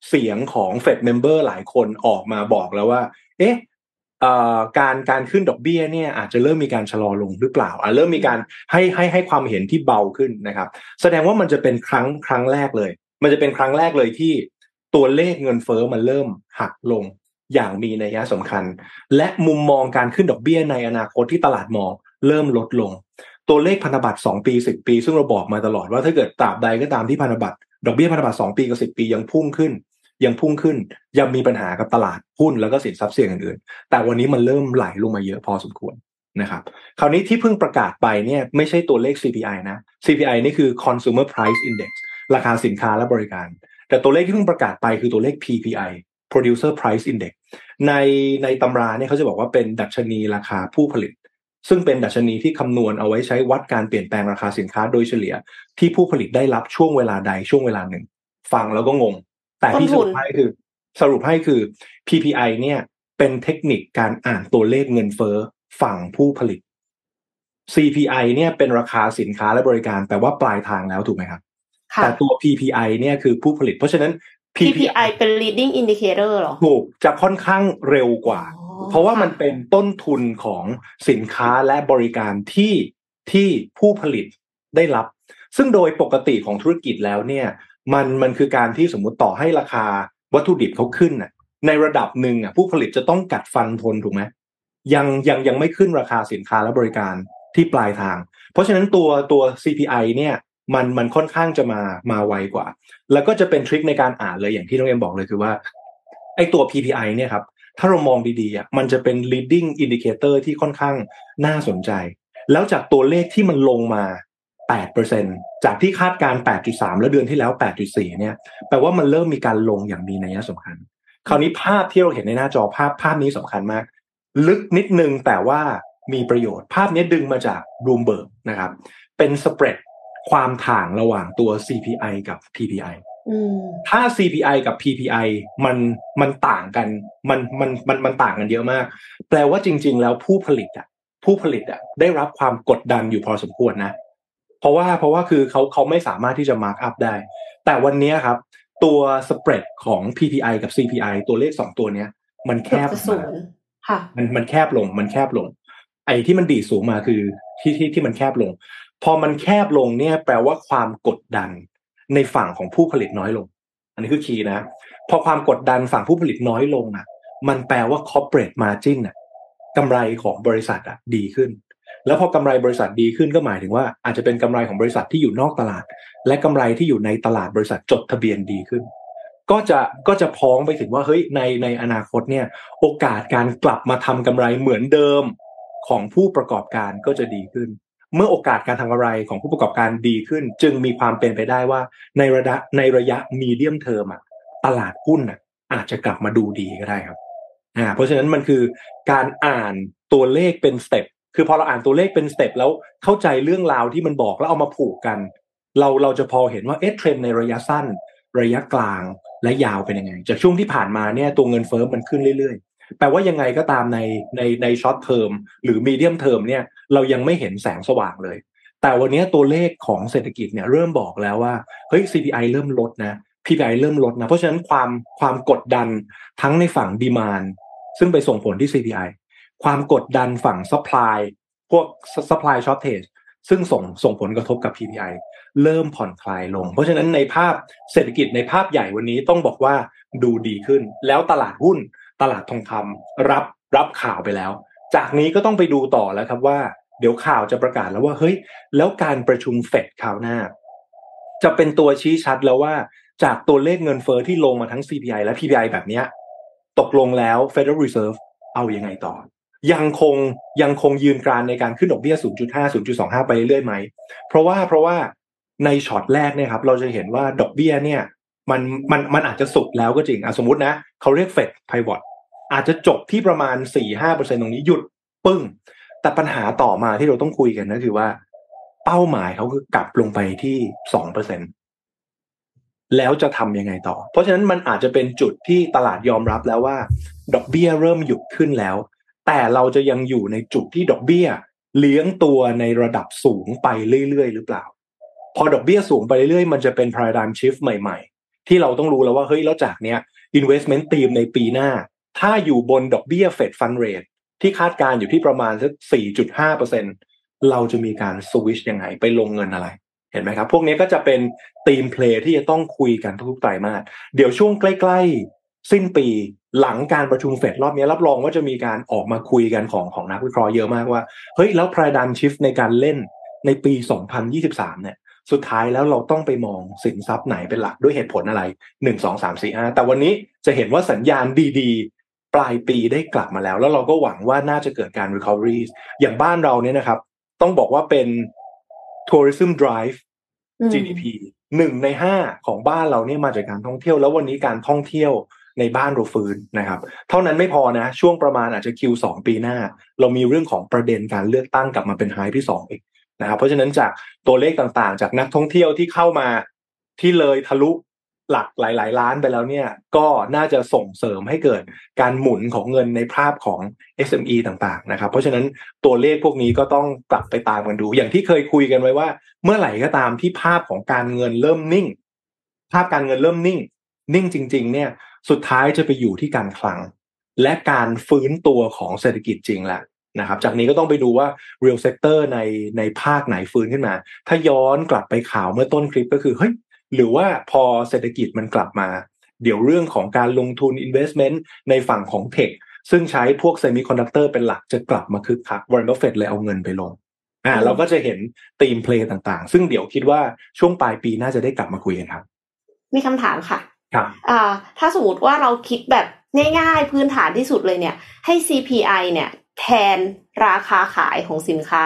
เสียงของเฟดเมมเบอร์หลายคนออกมาบอกแล้วว่า เอ๊ะเอ่อ การการขึ้นดอกเบี้ยเนี่ยอาจจะเริ่มมีการชะลอลงหรือเปล่าอะเริ่มมีการให้ให้ให้ความเห็นที่เบาขึ้นนะครับ แสดงว่ามันจะเป็นครั้งครั้งแรกเลย มันจะเป็นครั้งแรกเลยที่ตัวเลขเงินเฟ้อมันเริ่มหักลงอย่างมีนัยสำคัญ และมุมมองการขึ้นดอกเบี้ยในอนาคตที่ตลาดมองเริ่มลดลง ตัวเลขพันธบัตร2ปี10 ปี ซึ่งเราบอกมาตลอดว่าถ้าเกิดตราบใดก็ตามที่พันธบัตรดอกเบี้ยพันธบัตร2ปีกับ10 ปียังพุ่งขึ้น ยังพุ่งขึ้น ยังมีปัญหากับตลาดหุ้นแล้วก็สินทรัพย์เสี่ยงอื่นๆ แต่วันนี้มันเริ่มไหลลงมาเยอะพอสมควรนะครับคราวนี้ที่เพิ่งประกาศไปเนี่ยไม่ใช่ตัวเลข CPI นะ CPI นี่คือ Consumer Price Index ราคาสินค้าและบริการ แต่ตัวเลขที่เพิ่งประกาศไปคือตัวเลข PPI Producer Price Index ในในตำราเนี่ยเขาจะบอกว่าเป็นดัชนีราคาผู้ผลิต ซึ่งเป็นดัชนีที่คำนวณเอาไว้ใช้วัดการเปลี่ยนแปลงราคาสินค้าโดยเฉลี่ย ที่ผู้ผลิตได้รับช่วงเวลาใดช่วงเวลาหนึ่ง ฟังแล้วก็งง แต่ที่สรุปให้คือ สรุปให้คือ PPI เนี่ย เป็นเทคนิคการอ่านตัวเลขเงินเฟ้อฝั่งผู้ผลิต CPI เนี่ยเป็นราคาสินค้าและบริการ แต่ว่าปลายทางแล้วถูกไหมครับ แต่ตัว PPI เนี่ยคือผู้ผลิต เพราะฉะนั้น PPI เป็น leading indicator หรอ ถูก จะค่อนข้างเร็วกว่า เพราะว่ามันเป็นต้นทุนของสินค้าและบริการที่ที่ผู้ผลิตได้รับ ซึ่งโดยปกติของธุรกิจแล้วเนี่ย มันมันคือการที่สมมุติต่อให้ราคาวัตถุดิบเขาขึ้นน่ะ ในระดับหนึ่งอะผู้ผลิตจะต้องกัดฟันทนถูกไหมยังยังยังไม่ขึ้นราคาสินค้าและบริการที่ปลายทาง เพราะฉะนั้นตัวตัว CPI เนี่ยมันมันค่อนข้างจะมามาไวกว่า แล้วก็จะเป็นทริคในการอ่านเลยอย่างที่น้องเอ็มบอกเลยคือว่าไอ้ตัว PPI เนี่ยครับถ้าเรามองดีๆอะมันจะเป็น leading indicator ที่ค่อนข้างน่าสนใจ แล้วจากตัวเลขที่มันลงมา 8%จากที่คาดการ 8.3 แล้วเดือนที่แล้ว 8.4 เนี่ย แปลว่ามันเริ่มมีการลงอย่างมีนัยสำคัญ คราวนี้ภาพที่เราเห็นในหน้าจอภาพภาพนี้สำคัญมาก ลึกนิดนึงแต่ว่ามีประโยชน์ ภาพนี้ดึงมาจาก Bloomberg นะครับ เป็นสเปรดความถ่างระหว่างตัว CPI กับ PPI ถ้า CPI กับ PPI มันมันต่างกัน มันมันมันมันต่างกันเยอะมาก แปลว่าจริง ๆ แล้วผู้ผลิตอะ ผู้ผลิตอะได้รับความกดดันอยู่พอสมควรนะ เพราะว่าเพราะว่าคือเขาเขาไม่สามารถที่จะมาร์กอัพได้ แต่วันนี้ครับ ตัวสเปรดของ PPI กับ CPI ตัวเลขสองตัวเนี้ย มันแคบมามันมันแคบลง มันแคบลง ไอ้ที่มันดีสูงมาคือที่ที่ที่มันแคบลง พอมันแคบลงเนี่ย แปลว่าความกดดันในฝั่งของผู้ผลิตน้อยลง อันนี้คือคีย์นะ พอความกดดันฝั่งผู้ผลิตน้อยลงอะ มันแปลว่า corporate margin อะกำไรของบริษัทอะดีขึ้น แล้วพอกำไรบริษัทดีขึ้นก็หมายถึงว่าอาจจะเป็นกำไรของบริษัทที่อยู่นอกตลาด และกำไรที่อยู่ในตลาดบริษัทจดทะเบียนดีขึ้น ก็จะก็จะพ้องไปถึงว่าเฮ้ยในในอนาคตเนี่ยโอกาสการกลับมาทำกำไรเหมือนเดิมของผู้ประกอบการก็จะดีขึ้น เมื่อโอกาสการทำกำไรของผู้ประกอบการดีขึ้น จึงมีความเป็นไปได้ว่าในระยะในระยะ medium term อะตลาดหุ้นอะอาจจะกลับมาดูดีก็ได้ครับอ่าเพราะฉะนั้นมันคือการอ่านตัวเลขเป็น step คือพอเราอ่านตัวเลขเป็น step แล้วเข้าใจเรื่องราวที่มันบอกแล้วเอามาผูกกัน เราเราจะพอเห็นว่าเอ๊ะเทรนในระยะสั้น ระยะกลางและยาวเป็นยังไง จากช่วงที่ผ่านมาเนี่ยตัวเงินเฟ้อมันขึ้นเรื่อยๆแปลว่ายังไงก็ตามในในใน short term หรือ medium term เนี่ยเรายังไม่เห็นแสงสว่างเลย แต่วันนี้ตัวเลขของเศรษฐกิจเนี่ยเริ่มบอกแล้วว่าเฮ้ย CPI เริ่มลดนะ PPI เริ่มลดนะ เพราะฉะนั้นความความกดดันทั้งในฝั่ง demand ซึ่งไปส่งผลที่ CPI ความกดดันฝั่ง supply พวก supply shortage ซึ่งส่งส่งผลกระทบกับ PPI เริ่มผ่อนคลายลง เพราะฉะนั้นในภาพเศรษฐกิจในภาพใหญ่วันนี้ต้องบอกว่าดูดีขึ้น แล้วตลาดหุ้น ตลาดทองคำรับรับข่าวไปแล้ว จากนี้ก็ต้องไปดูต่อแล้วครับว่า เดี๋ยวข่าวจะประกาศแล้วว่าเฮ้ย แล้วการประชุมเฟดข่าวหน้า จะเป็นตัวชี้ชัดแล้วว่า จากตัวเลขเงินเฟอ้อที่ลงมาทั้ง CPI และ PPI แบบนี้ตกลงแล้ว Federal Reserve เอาอยัางไงต่อ ยังคงยังคงยืนกรานในการขึ้นดอกเบี้ย 0.5 0.25 ไปเรื่อยไหม เพราะว่าเพราะว่าในช็อตแรกเนี่ยครับเราจะเห็นว่าดอกเบี้ยเนี่ยมันมันมันอาจจะสุดแล้วก็จริงอะสมมตินะเขาเรียกเฟดไพวอตอาจจะจบที่ประมาณสี่ห้าเปอร์เซ็นตรงนี้หยุดปึ้ง แต่ปัญหาต่อมาที่เราต้องคุยกันก็คือว่า เป้าหมายเขาคือกลับลงไปที่สองเปอร์เซ็นแล้วจะทำยังไงต่อ เพราะฉะนั้นมันอาจจะเป็นจุดที่ตลาดยอมรับแล้วว่า ดอกเบี้ยเริ่มหยุดขึ้นแล้ว แต่เราจะยังอยู่ในจุดที่ดอกเบี้ย เลี้ยงตัวในระดับสูงไปเรื่อยๆ หรือเปล่า พอดอกเบี้ยสูงไปเรื่อยๆ มันจะเป็น paradigm shift ใหม่ๆ ที่เราต้องรู้แล้วว่าเฮ้ยแล้วจากเนี้ย investment team ในปีหน้า ถ้าอยู่บนดอกเบี้ยเฟดฟันเรทที่คาดการอยู่ที่ประมาณสัก 4.5เปอร์เซ็นเราจะมีการสวิชยังไงไปลงเงินอะไร เห็นไหมครับ พวกนี้ก็จะเป็นทีมเพลย์ที่จะต้องคุยกันทุกๆไตรมาสเดี๋ยวช่วงใกล้ ๆ สิ้นปี หลังการประชุมเฟดรอบนี้รับรองว่าจะมีการออกมาคุยกันของของนักวิเคราะห์เยอะมากว่า เฮ้ย แล้วพราดันชิฟในการเล่นในปี 2023 เนี่ย สุดท้ายแล้วเราต้องไปมองสินทรัพย์ไหนเป็นหลักด้วยเหตุผลอะไร 1 2 3 4 5 แต่วันนี้จะเห็นว่าสัญญาณดีปลายปีได้กลับมาแล้ว แล้วเราก็หวังว่าน่าจะเกิดการ recovery อย่างบ้านเราเนี่ยนะครับ ต้องบอกว่าเป็น tourism drive GDP หนึ่งในห้าของบ้านเราเนี่ยมาจากการท่องเที่ยว แล้ววันนี้การท่องเที่ยว ในบ้านเราฟื้นนะครับ เท่านั้นไม่พอนะ ช่วงประมาณอาจจะ Q2 ปีหน้า เรามีเรื่องของประเด็นการเลือกตั้งกลับมาเป็นไฮที่สองอีกนะครับ เพราะฉะนั้นจากตัวเลขต่างๆ จากนักท่องเที่ยวที่เข้ามาที่เลยทะลุหลักหลาย ๆ ล้านไปแล้วเนี่ยก็น่าจะส่งเสริมให้เกิดการหมุนของเงินในภาพของ SME ต่างๆนะครับ เพราะฉะนั้นตัวเลขพวกนี้ก็ต้องกลับไปตามกันดู อย่างที่เคยคุยกันไว้ว่า เมื่อไหร่ก็ตามที่ภาพของการเงินเริ่มนิ่ง ภาพการเงินเริ่มนิ่ง นิ่งจริง ๆ เนี่ย สุดท้ายจะไปอยู่ที่การคลัง และการฟื้นตัวของเศรษฐกิจจริงแหละนะครับ จากนี้ก็ต้องไปดูว่า real sector ในในภาคไหนฟื้นขึ้นมา ถ้าย้อนกลับไปข่าวเมื่อต้นคลิปก็คือเฮ้ยหรือว่าพอเศรษฐกิจมันกลับมา เดี๋ยวเรื่องของการลงทุน investment ในฝั่งของ tech ซึ่งใช้พวก semiconductor เป็นหลักจะกลับมาคึกคัก Warren Buffett เลยเอาเงินไปลงอ่าเราก็จะเห็น theme play ต่างๆ ซึ่งเดี๋ยวคิดว่าช่วงปลายปีน่าจะได้กลับมาคุยกันครับ มีคำถามค่ะ ครับอ่า ถ้าสมมติว่าเราคิดแบบง่ายๆพื้นฐานที่สุดเลยเนี่ย ให้ CPI เนี่ยแทนราคาขายของสินค้า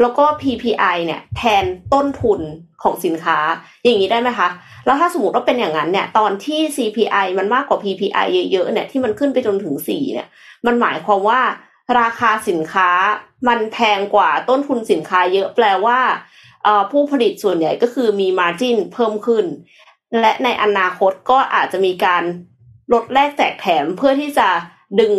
แล้วก็ PPI เนี่ยแทนต้นทุนของสินค้า อย่างนี้ได้ไหมคะ แล้วถ้าสมมติว่าเป็นอย่างนั้นเนี่ยตอนที่ CPI มันมากกว่า PPI เยอะๆเนี่ยที่มันขึ้นไปจนถึงสี่เนี่ย มันหมายความว่าราคาสินค้ามันแพงกว่าต้นทุนสินค้าเยอะแปลว่าผู้ผลิตส่วนใหญ่ก็คือมี margin เพิ่มขึ้น และในอนาคตก็อาจจะมีการลดแลกแจกแถมเพื่อที่จะดึง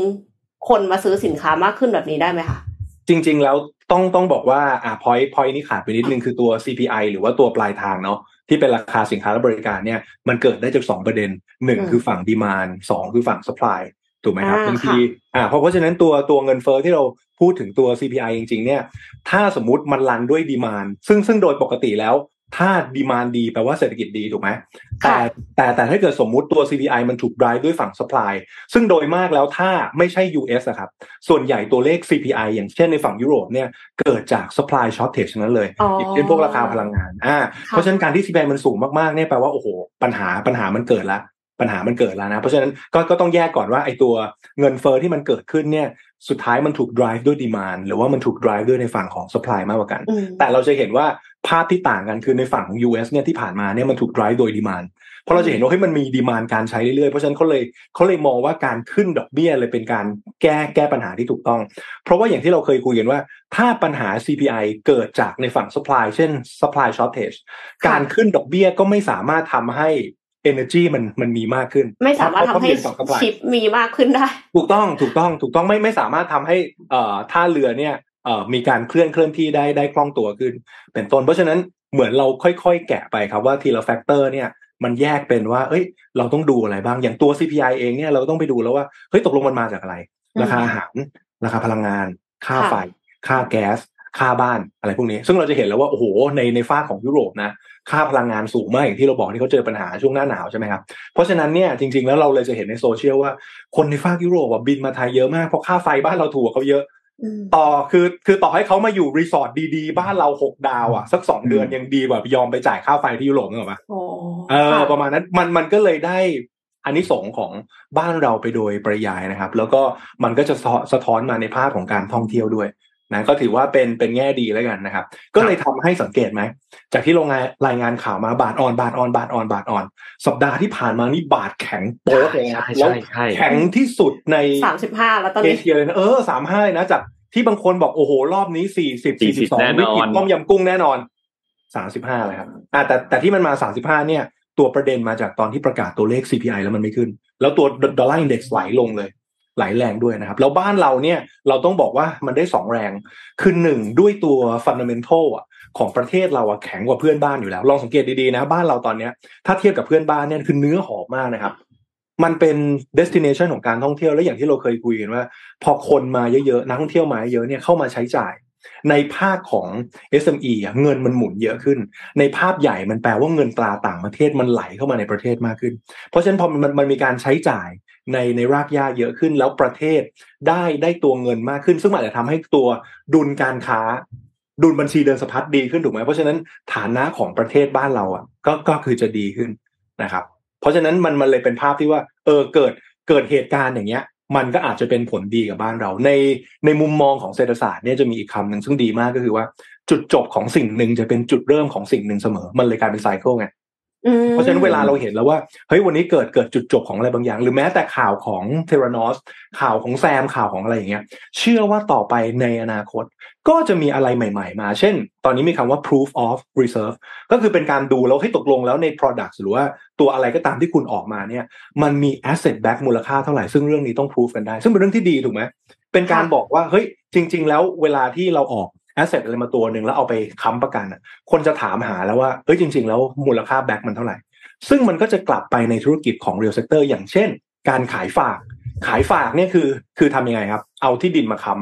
คนมาซื้อสินค้ามากขึ้นแบบนี้ได้ไหมคะจริง ๆ แล้วต้องต้องบอกว่าอ่าพอยพอยนี้ขาดไปนิดนึงคือตัว CPI หรือว่าตัวปลายทางเนาะที่เป็นราคาสินค้าและบริการเนี่ยมันเกิดได้จากสองประเด็นหนึ่งคือฝั่งดีมานสองคือฝั่ง supply ถูกไหมครับบางทีอ่าเพราะเพราะฉะนั้นตัวตัวเงินเฟอ้อที่เราพูดถึงตัว CPI จริงๆเนี่ยถ้าสมมติมันรันด้วยดีมานซึ่งซึ่งโดยปกติแล้ว ถ้าดีมานดีแปลว่าเศรษฐกิจดีถูกไหมแต่แต่แต่ถ้าเกิดสมมุติตัว CPI มันถูก drive ด้วยฝั่ง supply ซึ่งโดยมากแล้วถ้าไม่ใช่ US อะครับ ส่วนใหญ่ตัวเลข CPI อย่างเช่นในฝั่งยุโรปเนี่ยเกิดจาก supply shortage นั้นเลยอย่างเช่นพวกราคาพลังงานอ่าเพราะฉะนั้นการที่ CPI มันสูงมากๆเนี่ยแปลว่าโอ้โหปัญหาปัญหามันเกิดแล้วปัญหามันเกิดแล้วนะ เพราะฉะนั้นก็ก็ต้องแยกก่อนว่าไอ้ตัวเงินเฟอ้อที่มันเกิดขึ้นเนี่ยสุดท้ายมันถูก drive ด้วยดีมานหรือว่ามันถูก drive ด้วยในฝั่งของ supply มากกว่ากัน แต่เราจะเห็นว่า ภาพที่ต่างกันคือในฝั่งของ US เนี่ยที่ผ่านมาเนี่ยมันถูก drive โดยดีมานเพราะเราจะเห็นว่าให้มันมีดีมานการใช้เรื่อยๆ เพราะฉะนั้นเขาเลยเขาเลยมองว่าการขึ้นดอกเบี้ยเลยเป็นการแก้แก้ปัญหาที่ถูกต้อง เพราะว่าอย่างที่เราเคยคุยกันว่า ถ้าปัญหา CPI เกิดจากในฝั่ง supply เช่น supply shortage การขึ้นดอกเบี้ยก็ไม่สามารถทำให้ energy มันมันมีมากขึ้น ไม่สามารถทำให้ชิปมีมากขึ้นได้ ถูกต้องถูกต้องถูกต้องไม่ไม่สามารถทำให้เอ่อท่าเรือเนี่ยเอ่อ มีการเคลื่อนเคลื่อนที่ได้ได้คล่องตัวขึ้น เป็นต้น เพราะฉะนั้นเหมือนเราค่อยๆ แกะไปครับว่าทีละ factor เนี่ยมันแยกเป็นว่า เอ้ย เราต้องดูอะไรบ้าง อย่างตัว CPI เองเนี่ยเราต้องไปดูแล้วว่า เฮ้ย ตกลงมันมาจากอะไร ราคาอาหาร ราคาพลังงาน ค่าไฟ ค่าแก๊ส ค่าบ้าน อะไรพวกนี้ ซึ่งเราจะเห็นแล้วว่า โอ้โห ในในฝั่งของยุโรปนะ ค่าพลังงานสูงมากอย่างที่เราบอกที่เขาเจอปัญหาช่วงหน้าหนาวใช่ไหมครับ เพราะฉะนั้นเนี่ยจริงๆ แล้วเราเลยจะเห็นในโซเชียลว่า คนในฝั่งยุโรปบินมาไทยเยอะมาก เพราะค่าไฟบ้านเราถูกเขาเยอะ ต่อคือคือต่อให้เขามาอยู่รีสอร์ทดีๆ บ้านเราหกดาวอะ สักสองเดือนยังดีกว่ายอมไปจ่ายค่าไฟที่ยุโรปนึกออกปะเออ ประมาณนั้นมันมันก็เลยได้อันนี้สงของบ้านเราไปโดยปริยายนะครับ แล้วก็มันก็จะสะท้อนมาในภาพของการท่องเที่ยวด้วย นะก็ถือว่าเป็นเป็นแง่ดีแล้วกันนะครับ ก็เลยทำให้สังเกตไหมจากที่โรงงานรายงานข่าวมาบาทออนบาทออนบาทออนบาทออน สัปดาห์ที่ผ่านมานี่บาทแข็งโป๊ะเลยนะแล้วแข็งที่สุดในสามสิบห้าแล้วตอนเอนี้เชียเลยนะเออสามห้าเลยนะจากที่บางคนบอกโอ้โหรอบนี้สี่สิบสี่สิบสองแน่นวิอนกฤตต้มยำกุ้งแน่นอนสามสิบห้าเลยครับอ่าแต่แต่ที่มันมาสามสิบห้าเนี่ย ตัวประเด็นมาจากตอนที่ประกาศตัวเลข CPI แล้วมันไม่ขึ้น แล้วตัวดอลลาร์อินเด็กซ์ไหลลงเลยไหลายแรงด้วยนะครับ แล้วบ้านเราเนี่ยเราต้องบอกว่ามันได้สองแรง คือหนึ่งด้วยตัวฟันเดเมนทัลอะของประเทศเราอะแข็งกว่าเพื่อนบ้านอยู่แล้ว ลองสังเกตดีๆนะ บ้านเราตอนเนี้ยถ้าเทียบกับเพื่อนบ้านเนี่ยคือเนื้อหอมมากนะครับ มันเป็น destination ของการท่องเที่ยวแล้วอย่างที่เราเคยคุยกันว่า พอคนมาเยอะๆนักท่องเที่ยวมาเยอะเนี่ยเข้ามาใช้จ่าย ในภาคของ SME อะเงินมันหมุนเยอะขึ้น ในภาพใหญ่มันแปลว่าเงินตราต่างประเทศมันไหลเข้ามาในประเทศมากขึ้น เพราะฉะนั้นพอมันมันมีการใช้จ่าย ในในรากหญ้าเยอะขึ้นแล้วประเทศได้ได้ตัวเงินมากขึ้น ซึ่งมันอาจจะทำให้ตัวดุลการค้า ดุลบัญชีเดินสะพัดดีขึ้นถูกไหมเพราะฉะนั้นฐานะของประเทศบ้านเราอะ ก็ก็คือจะดีขึ้นนะครับ เพราะฉะนั้นมันมันเลยเป็นภาพที่ว่า เออเกิดเกิดเหตุการณ์อย่างเงี้ย มันก็อาจจะเป็นผลดีกับบ้านเรา ในในมุมมองของเศรษฐศาสตร์เนี่ยจะมีอีกคำหนึ่งซึ่งดีมากก็คือว่าจุดจบของสิ่งหนึ่งจะเป็นจุดเริ่มของสิ่งหนึ่งเสมอ มันเลยกลายเป็นไซเคิลไง เพราะฉะนั้นเวลาเราเห็นแล้วว่าเฮ้ยวันนี้เกิดเกิดจุดจบของอะไรบางอย่าง หรือแม้แต่ข่าวของเทเรนอสข่าวของแซมข่าวของอะไรอย่างเงี้ย เชื่อว่าต่อไปในอนาคต ก็จะมีอะไรใหม่ๆ มา เช่น ตอนนี้มีคำว่า proof of reserve ก็คือเป็นการดูแล้วให้ตกลงแล้วใน product หรือว่าตัวอะไรก็ตามที่คุณออกมาเนี่ย มันมี asset back มูลค่าเท่าไหร่ซึ่งเรื่องนี้ต้อง proof กันได้ ซึ่งเป็นเรื่องที่ดีถูกไหมเป็นการบอกว่าเฮ้ยจริง ๆ แล้วเวลาที่เราออก asset อะไรมาตัวหนึ่งแล้วเอาไปค้ำประกันอะ คนจะถามหาแล้วว่าเอ้ยจริง ๆ แล้วมูลค่า back มันเท่าไหร่ ซึ่งมันก็จะกลับไปในธุรกิจของ real sector อย่างเช่น การขายฝาก ขายฝากเนี่ยคือ คือทำยังไงครับ เอาที่ดินมาค้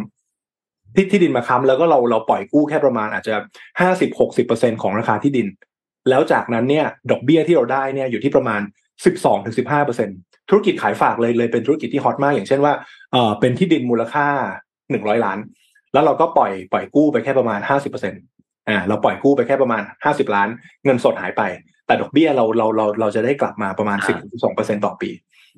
ำที่ที่ดินมาค้ำแล้วก็เราเราปล่อยกู้แค่ประมาณอาจจะห้าสิบหกสิบเปอร์เซ็นของราคาที่ดิน แล้วจากนั้นเนี่ยดอกเบี้ยที่เราได้เนี่ยอยู่ที่ประมาณสิบสองถึงสิบห้าเปอร์เซ็นธุรกิจขายฝากเลยเลยเป็นธุรกิจที่ฮอตมาก อย่างเช่นว่าเออเป็นที่ดินมูลค่าหนึ่งร้อยล้าน แล้วเราก็ปล่อยปล่อยกู้ไปแค่ประมาณห้าสิบเปอร์เซ็นต์อ่าเราปล่อยกู้ไปแค่ประมาณห้าสิบล้าน เงินสดหายไป แต่ดอกเบี้ยเราเราเราเราจะได้กลับมาประมาณสิบสองเปอร์เซ็นต่อปี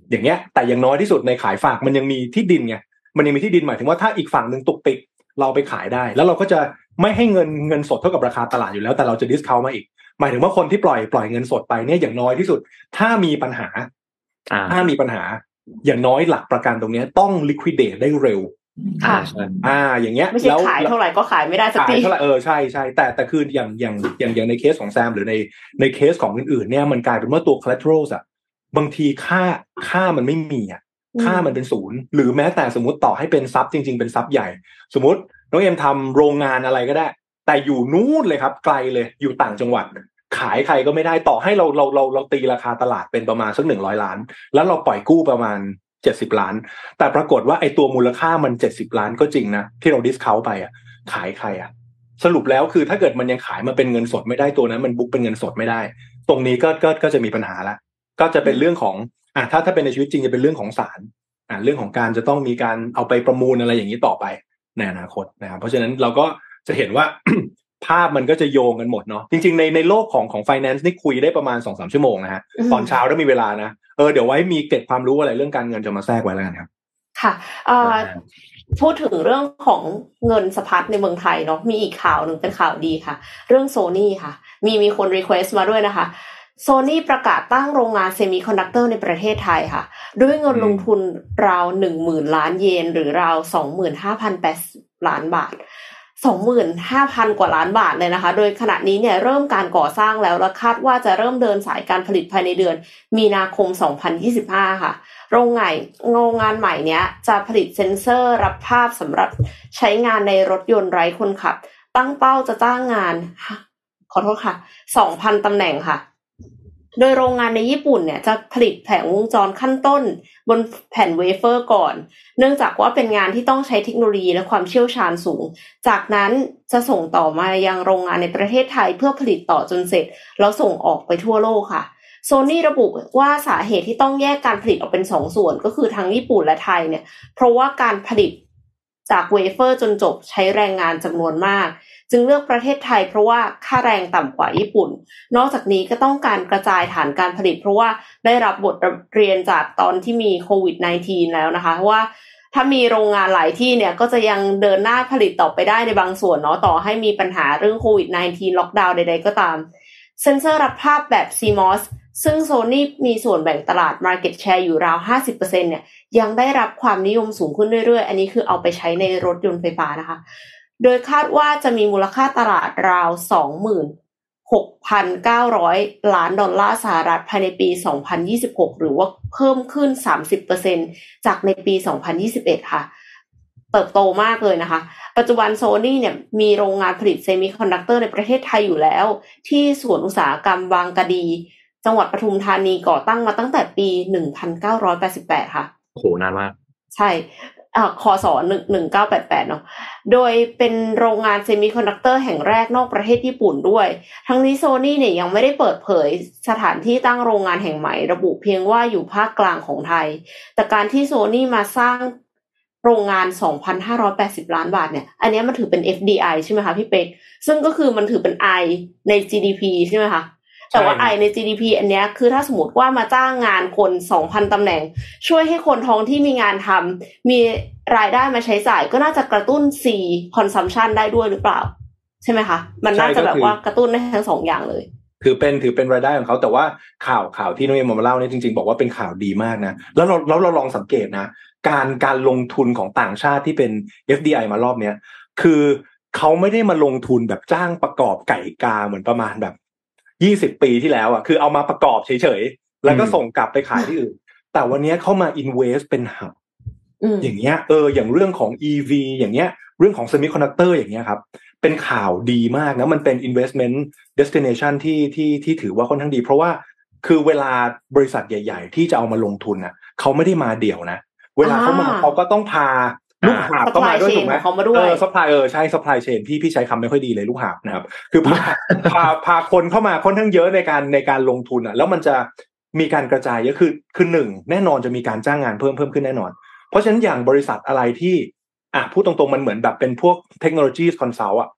อย่างเงี้ย แต่อย่างน้อยที่สุดในขายฝากมันยังมีที่ดินไงมันยังมีที่ดินหมายถึงว่าถ้าอีกฝั่งหนึ่งตุกติกเราไปขายได้ แล้วเราก็จะไม่ให้เงินเงินสดเท่ากับราคาตลาดอยู่แล้วแต่เราจะดิสคาวมาอีก หมายถึงว่าคนที่ปล่อยปล่อยเงินสดไปเนี่ยอย่างน้อยที่สุด ถ้ามีปัญหาถ้ามีปัญหา อย่างน้อยหลักประกันตรงนี้ต้อง liquidate ได้เร็ว ค่ะอ่า อย่างเงี้ยไม่ใช่ขายเท่าไหร่ก็ขายไม่ได้สักทีขายเท่าไหร่เออใช่ใช่แต่แต่คืออย่างอย่างอย่างอย่างในเคสของแซมหรือในในเคสของอื่นๆ เนี่ยมันกลายเป็นว่าตัว collateral อะบางทีค่าค่ามันไม่มีอะค่ามันเป็นศูนย์หรือแม้แต่สมมติต่อให้เป็นซับจริง ๆ เป็นซับใหญ่ สมมติน้องเอ็มทำโรงงานอะไรก็ได้ แต่อยู่นู้นเลยครับ ไกลเลยอยู่ต่างจังหวัด ขายใครก็ไม่ได้ต่อให้เราเราเราเราตีราคาตลาดเป็นประมาณสักหนึ่งร้อยล้าน แล้วเราปล่อยกู้ประมาณ เจ็ดสิบล้าน แต่ปรากฏว่าไอ้ตัวมูลค่ามันเจ็ดสิบล้านก็จริงนะที่เราดิสคาวไปอะ ขายใครอะ สรุปแล้วคือถ้าเกิดมันยังขายมาเป็นเงินสดไม่ได้ตัวนั้น มันบุ๊กเป็นเงินสดไม่ได้ ตรงนี้ก็ก็ก็จะมีปัญหาละก็จะเป็นเรื่องของอะถ้าถ้าเป็นในชีวิตจริงจะเป็นเรื่องของศาลอะเรื่องของการจะต้องมีการเอาไปประมูลอะไรอย่างนี้ต่อไปในอนาคตนะครับเพราะฉะนั้นเราก็จะเห็นว่า ภาพมันก็จะโยงกันหมดเนาะจริงๆในในโลกของของ finance นี่คุยได้ประมาณสองสามชั่วโมงนะฮะตอนเช้าถ้ามีเวลานะเออเดี๋ยวไว้มีเก็บความรู้อะไรเรื่องการเงินจะมาแทรกไว้แล้วกันครับค่ะพูดถึงเรื่องของเงินสะพัดในเมืองไทยเนาะมีอีกข่าวหนึ่งเป็นข่าวดีค่ะ เรื่องโซนี่ค่ะ มีมีคน request มาด้วยนะคะโซนี่ประกาศตั้งโรงงาน semiconductor ในประเทศไทยค่ะ ด้วยเงินลงทุนราวหนึ่งหมื่นล้านเยน หรือราวสองหมื่นห้าพันแปดล้านบาท สองหมื่นห้าพันกว่าล้านบาทเลยนะคะ โดยขณะนี้เนี่ยเริ่มการก่อสร้างแล้วและคาดว่าจะเริ่มเดินสายการผลิตภายในเดือน มีนาคม 2025 ค่ะ โรงงานโรงงานใหม่เนี้ยจะผลิตเซ็นเซอร์รับภาพสำหรับใช้งานในรถยนต์ไร้คนขับ ตั้งเป้าจะจ้างงาน ขอโทษค่ะ 2,000ตำแหน่งค่ะ โดยโรงงานในญี่ปุ่นเนี่ยจะผลิตแผงวงจรขั้นต้น บนแผ่นเวเฟอร์ก่อน เนื่องจากว่าเป็นงานที่ต้องใช้เทคโนโลยีและความเชี่ยวชาญสูง จากนั้นจะส่งต่อมายังโรงงานในประเทศไทยเพื่อผลิตต่อจนเสร็จ แล้วส่งออกไปทั่วโลกค่ะโซนี่ระบุว่าสาเหตุที่ต้องแยกการผลิตออกเป็นสองส่วนก็คือทั้งญี่ปุ่นและไทยเนี่ย เพราะว่าการผลิตจากเวเฟอร์จนจบใช้แรงงานจำนวนมาก จึงเลือกประเทศไทยเพราะว่าค่าแรงต่ำกว่าญี่ปุ่น นอกจากนี้ก็ต้องการกระจายฐานการผลิต เพราะว่าได้รับบทเรียนจากตอนที่มีโควิด -19 แล้วนะคะว่าถ้ามีโรงงานหลายที่เนี่ยก็จะยังเดินหน้าผลิตต่อไปได้ในบางส่วนเนาะต่อให้มีปัญหาเรื่องโควิด -19 ล็อกดาวน์ใดๆก็ตาม เซนเซอร์รับภาพแบบ CMOS ซึ่งโซนี่มีส่วนแบ่งตลาด Market Share อยู่ราว 50%เนี่ยยังได้รับความนิยมสูงขึ้นเรื่อยๆ อันนี้คือเอาไปใช้ในรถยนต์ไฟฟ้านะคะ โดยคาดว่าจะมีมูลค่าตลาดราว 26,900 ล้านดอลลาร์สหรัฐภายในปี 2026 หรือว่าเพิ่มขึ้น 30%จากในปี 2021 ค่ะ เติบโตมากเลยนะคะ ปัจจุบันโซนี่เนี่ยมีโรงงานผลิต semiconductor ในประเทศไทยอยู่แล้ว ที่สวนอุตสาหกรรมบางกะดี จังหวัดปทุมธานีก่อตั้งมาตั้งแต่ปี 1988 ค่ะโหนานมากใช่ คอสอหนึ่งหนึ่งเก้าแปดแปดเนาะ โดยเป็นโรงงาน semiconductor แห่งแรกนอกประเทศญี่ปุ่นด้วย ทั้งนี้โซนี่เนี่ยยังไม่ได้เปิดเผยสถานที่ตั้งโรงงานแห่งใหม่ ระบุเพียงว่าอยู่ภาคกลางของไทย แต่การที่โซนี่มาสร้างโรงงาน 2,580 ล้านบาทเนี่ย อันนี้มันถือเป็น FDI ใช่ไหมคะพี่เป็กซึ่งก็คือมันถือเป็น I ใน GDP ใช่ไหมคะ แต่ว่าไอใน GDP อันเนี้ยคือถ้าสมมติว่ามาจ้างงานคนสองพันตำแหน่ง ช่วยให้คนท้องที่มีงานทำมีรายได้มาใช้จ่ายก็น่าจะกระตุ้น C consumption ได้ด้วยหรือเปล่า ใช่ไหมคะ มันน่าจะแบบว่ากระตุ้นได้ทั้งสองอย่างเลยถือเป็นถือเป็นรายได้ของเขาแต่ว่าข่าวข่าวที่น้องเอ็มมาเล่าเนี่ยจริงๆ บอกว่าเป็นข่าวดีมากนะ แล้วเราแล้วเราลองสังเกตนะ การการลงทุนของต่างชาติที่เป็น FDI มารอบเนี้ยคือเขาไม่ได้มาลงทุนแบบจ้างประกอบไก่กาเหมือนประมาณแบบ ยี่สิบปีที่แล้วอะคือเอามาประกอบเฉยๆ แล้วก็ส่งกลับไปขายที่อื่น แต่วันนี้เข้ามา invest เป็นหับอืมอย่างเงี้ยเอออย่างเรื่องของ EV อย่างเงี้ย เรื่องของ semiconductor อย่างเงี้ยครับ เป็นข่าวดีมากนะมันเป็น investment destination ที่ที่ที่ถือว่าค่อนข้างดี เพราะว่าคือเวลาบริษัทใหญ่ ๆ ที่จะเอามาลงทุนน่ะเขาไม่ได้มาเดี่ยวนะ เวลาเขามาอ่าเขาก็ต้องพา ลูกหาบเข้ามาด้วย supply chain ถูกไหมของเขามาด้วยเออ supply เออใช่ supply chain พี่พี่ใช้คำไม่ค่อยดีเลยลูกหาบนะครับ คือพาพาพาคนเข้ามาค่อนข้างเยอะในการในการลงทุนอะ แล้วมันจะมีการกระจายเยอะคือคือหนึ่งแน่นอนจะมีการจ้างงานเพิ่มเพิ่มขึ้นแน่นอน เพราะฉะนั้นอย่างบริษัทอะไรที่อะพูดตรงๆมันเหมือนแบบเป็นพวก technology consult อะ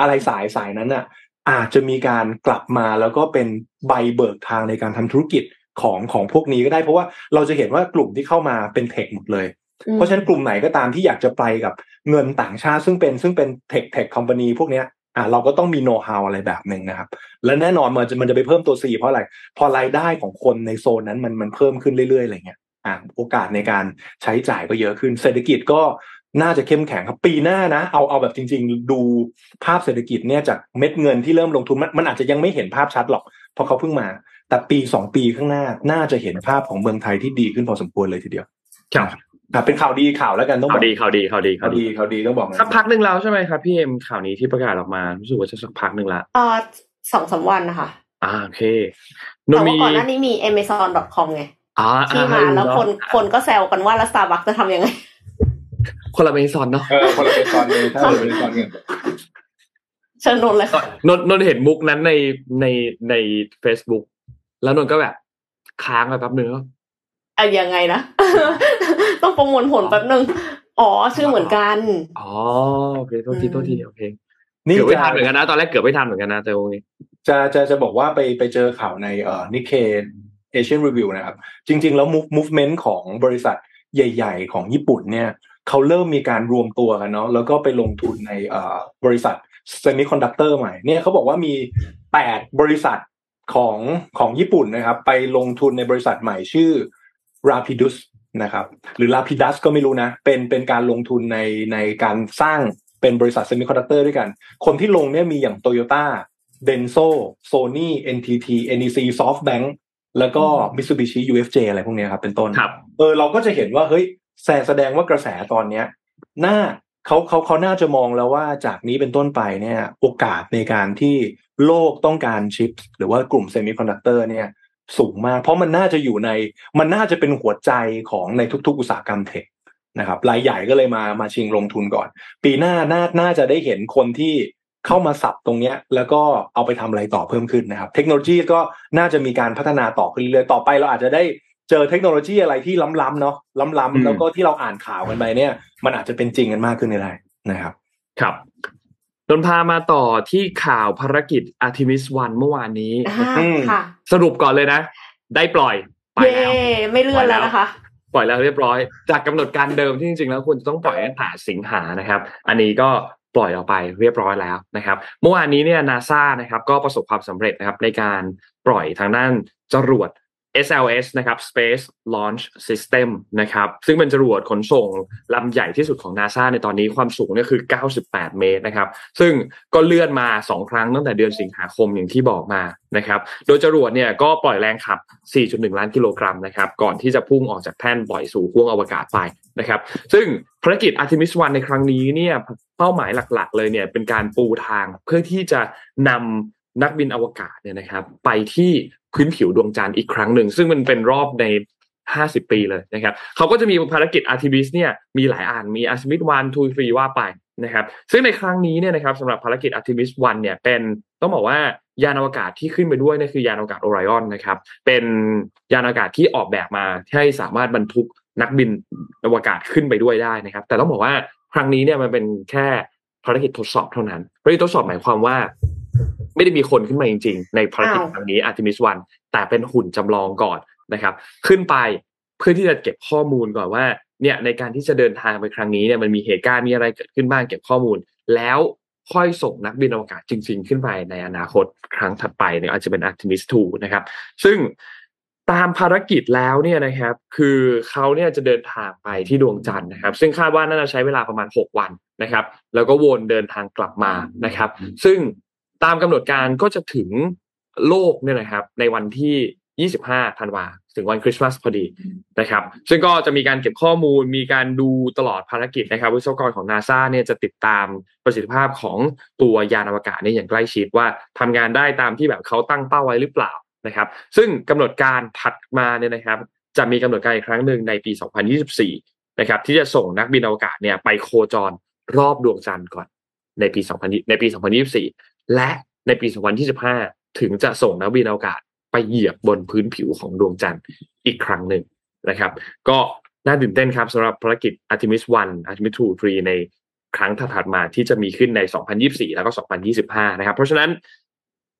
อะไรสายสายนั้นอะอาจจะมีการกลับมาแล้วก็เป็นใบเบิกทางในการทำธุรกิจของของพวกนี้ก็ได้เพราะว่าเราจะเห็นว่ากลุ่มที่เข้ามาเป็นเทคหมดเลย เพราะฉะนั้นกลุ่มไหนก็ตามที่อยากจะไปกับเงินต่างชาติ ซึ่งเป็นซึ่งเป็นเทคเทคคอมพานีพวกเนี้ยอะเราก็ต้องมีโน้ตฮาวอะไรแบบหนึ่งนะครับ และแน่นอนมันจะมันจะไปเพิ่มตัว C เพราะอะไร พอรายได้ของคนในโซนนั้นมันมันเพิ่มขึ้นเรื่อยๆอะไรเงี้ยอะโอกาสในการใช้จ่ายก็เยอะขึ้น เศรษฐกิจก็น่าจะเข้มแข็งครับปีหน้านะ เอาเอาแบบจริง ๆ ดูภาพเศรษฐกิจเนี่ยจากเม็ดเงินที่เริ่มลงทุนมันมันอาจจะยังไม่เห็นภาพชัดหรอกเพราะเขาเพิ่งมา แต่ปีสองปีข้างหน้าน่าจะเห็นภาพของเมืองไทยที่ดีขึ้นพอสมควรเลยทีเดียวครับ ครับเป็นข่าวดีข่าวแล้วกันต้องบข่าอวกดีข่าวดีข่าวดีข่าวดีข่าวดีต้องบอกนะสักพักหนึ่งแล้วใช่ไหมครับพี่เอ็มข่าวนี้ที่ประกาศออกมารู้สึกว่าจะสักพักหนึ่งละเอ่อสองสามวันนะคะอ่าโอเคแต่นว่ามีก่อนหน้านี้มี amazon.com ไงอ่าที่มาแล้วคนคนก็แซวกันว่าแล้ว Starbucks จะทำยังไง คนละเมซอนเนาะเออคนละเป็นตอนเลยถ้าเราเป็นตอนเงินเชิญนนท์เลยค่ะนนท์นนท์เห็นมุกนั้นในในใน Facebook แล้วนนท์ก็แบบ ค้างไปแป๊บนึงแล้วอะยังไงนะ ต้องประมวลผลแป๊บนึง อ๋อ ชื่อเหมือนกัน อ๋อ โอเค โทษทีอืมโทษที โอเคนี่เกือบไม่จะทันเหมือนกันนะ ตอนแรกเกือบไม่ทันเหมือนกันนะแต่วงนี้ จะจะจะบอกว่าไปไปเจอข่าวในเอ่อ Nikkei Asian Review นะครับ จริง ๆ แล้ว move movement ของบริษัทใหญ่ ๆ ของญี่ปุ่นเนี่ยเขาเริ่มมีการรวมตัวกันเนาะแล้วก็ไปลงทุนในเอ่อบริษัทเซมิคอนดักเตอร์ใหม่เนี่ยเขาบอกว่ามีแปดบริษัทของของญี่ปุ่นนะครับ ไปลงทุนในบริษัทใหม่ชื่อ Rapidus นะครับ หรือ Lapidus ก็ไม่รู้นะ เป็นเป็นการลงทุนในในการสร้างเป็นบริษัทเซมิคอนดักเตอร์ด้วยกัน คนที่ลงเนี่ยมีอย่าง Toyota d e n s o Sony NTT NEC SoftBank แล้วก็ Mitsubishi UFJ อะไรพวกเนี้ยครับเป็นต้นครับเออเราก็จะเห็นว่าเฮ้ยแสแสดงว่ากระแสตอนเนี้ยน่าเขาเขาเขาน่าจะมองแล้วว่าจากนี้เป็นต้นไปเนี่ย โอกาสในการที่โลกต้องการชิป หรือว่ากลุ่มเซมิคอนดักเตอร์เนี่ย สูงมาก เพราะมันน่าจะอยู่ในมันน่าจะเป็นหัวใจของในทุก ๆ อุตสาหกรรมเทคนะครับรายใหญ่ก็เลยมามาชิงลงทุนก่อน ปีหน้าน่าน่าจะได้เห็นคนที่เข้ามาสับตรงเนี้ย แล้วก็เอาไปทำอะไรต่อเพิ่มขึ้นนะครับ เทคโนโลยีก็น่าจะมีการพัฒนาต่อขึ้นเรื่อยๆต่อไปเราอาจจะได้เจอเทคโนโลยีอะไรที่ล้ำๆเนาะล้ำอืมๆแล้วก็ที่เราอ่านข่าวกันไปเนี่ย มันอาจจะเป็นจริงกันมากขึ้นได้นะครับ ครับ นนท์พามาต่อที่ข่าวภารกิจ Artemis 1เมื่อวานนี้อ่าอืมค่ะสรุปก่อนเลยนะ ได้ปล่อย ไปเย่แล้วไม่เลื่อนแล้วนะคะ ปล่อยแล้วเรียบร้อย จากกำหนดการเดิมที่จริงๆแล้วควรจะต้องปล่อยตั้งแต่สิงหานะครับ อันนี้ก็ปล่อยออกไปเรียบร้อยแล้วนะครับ เมื่อวานนี้เนี่ยนาซานะครับก็ประสบความสำเร็จนะครับในการปล่อยทางด้านจรวด SLS นะครับ Space Launch System นะครับ ซึ่งเป็นจรวดขนส่งลำใหญ่ที่สุดของ NASA ในตอนนี้ความสูงเนี่ยคือ 98 เมตรนะครับ ซึ่งก็เลื่อนมา 2 ครั้งตั้งแต่เดือนสิงหาคมอย่างที่บอกมานะครับ โดยจรวดเนี่ยก็ปล่อยแรงขับ 4.1 ล้านกิโลกรัมนะครับ ก่อนที่จะพุ่งออกจากแท่นปล่อยสู่ห้วงอวกาศไปนะครับ ซึ่งภารกิจ Artemis 1 ในครั้งนี้เนี่ยเป้าหมายหลักๆ เลยเนี่ยเป็นการปูทางเพื่อที่จะนำ นักบินอวกาศเนี่ยนะครับ ไปที่พื้นผิวดวงจันทร์อีกครั้งหนึ่ง ซึ่งมันเป็นรอบใน 50 ปีเลยนะครับเขาก็จะมีภารกิจ Artemis เนี่ยมีหลายอันมี Artemis 1 2 3ว่าไปนะครับ ซึ่งในครั้งนี้เนี่ยนะครับสำหรับภารกิจ Artemis 1เนี่ยเป็นต้องบอกว่ายานอวกาศที่ขึ้นไปด้วยนี่คือยานอวกาศ Orion นะครับ เป็นยานอวกาศที่ออกแบบมาให้สามารถบรรทุกนักบินอวกาศขึ้นไปด้วยได้นะครับ แต่ต้องบอกว่าครั้งนี้เนี่ยมันเป็นแค่ภารกิจทดสอบเท่านั้นภารกิจทดสอบหมายความว่า ไม่ได้มีคนขึ้นมาจริง ๆ ในภารกิจอ้าวครั้งนี้ Artemis 1แต่เป็นหุ่นจำลองก่อนนะครับ ขึ้นไปเพื่อที่จะเก็บข้อมูลก่อนว่าเนี่ยในการที่จะเดินทางไปครั้งนี้เนี่ยมันมีเหตุการณ์มีอะไรเกิดขึ้นบ้างเก็บข้อมูล แล้วค่อยส่งนักบินอวกาศจริง ๆ ขึ้นไปในอนาคตครั้งถัดไปเนี่ยอาจจะเป็น Artemis 2นะครับ ซึ่งตามภารกิจแล้วเนี่ยนะครับ คือเขาเนี่ยจะเดินทางไปที่ดวงจันทร์นะครับ ซึ่งคาดว่าน่าจะใช้เวลาประมาณ 6 วันนะครับ แล้วก็วนเดินทางกลับมานะครับ ซึ่ง ตามกำหนดการก็จะถึงโลกเนี่ยนะครับ ในวันที่ 25ธันวาถึงวันคริสต์มาสพอดีนะครับ ซึ่งก็จะมีการเก็บข้อมูล มีการดูตลอดภารกิจนะครับ วิศวกรของนาซาเนี่ยจะติดตามประสิทธิภาพของตัวยานอวกาศเนี่ยอย่างใกล้ชิดว่าทำงานได้ตามที่แบบเขาตั้งเป้าไว้หรือเปล่านะครับ ซึ่งกำหนดการถัดมาเนี่ยนะครับ จะมีกำหนดการอีกครั้งหนึ่งในปี 2024 นะครับ ที่จะส่งนักบินอวกาศเนี่ยไปโคจรรอบดวงจันทร์ก่อนในปี 2000ในปี 2024 และในปี 2025 ถึงจะส่งนักบินอวกาศไปเหยียบบนพื้นผิวของดวงจันทร์อีกครั้งหนึ่งนะครับ ก็น่าตื่นเต้นครับสำหรับภารกิจ Artemis 1 Artemis 2 3 ในครั้งถัดมาที่จะมีขึ้นใน 2024 แล้วก็ 2025 นะครับ เพราะฉะนั้น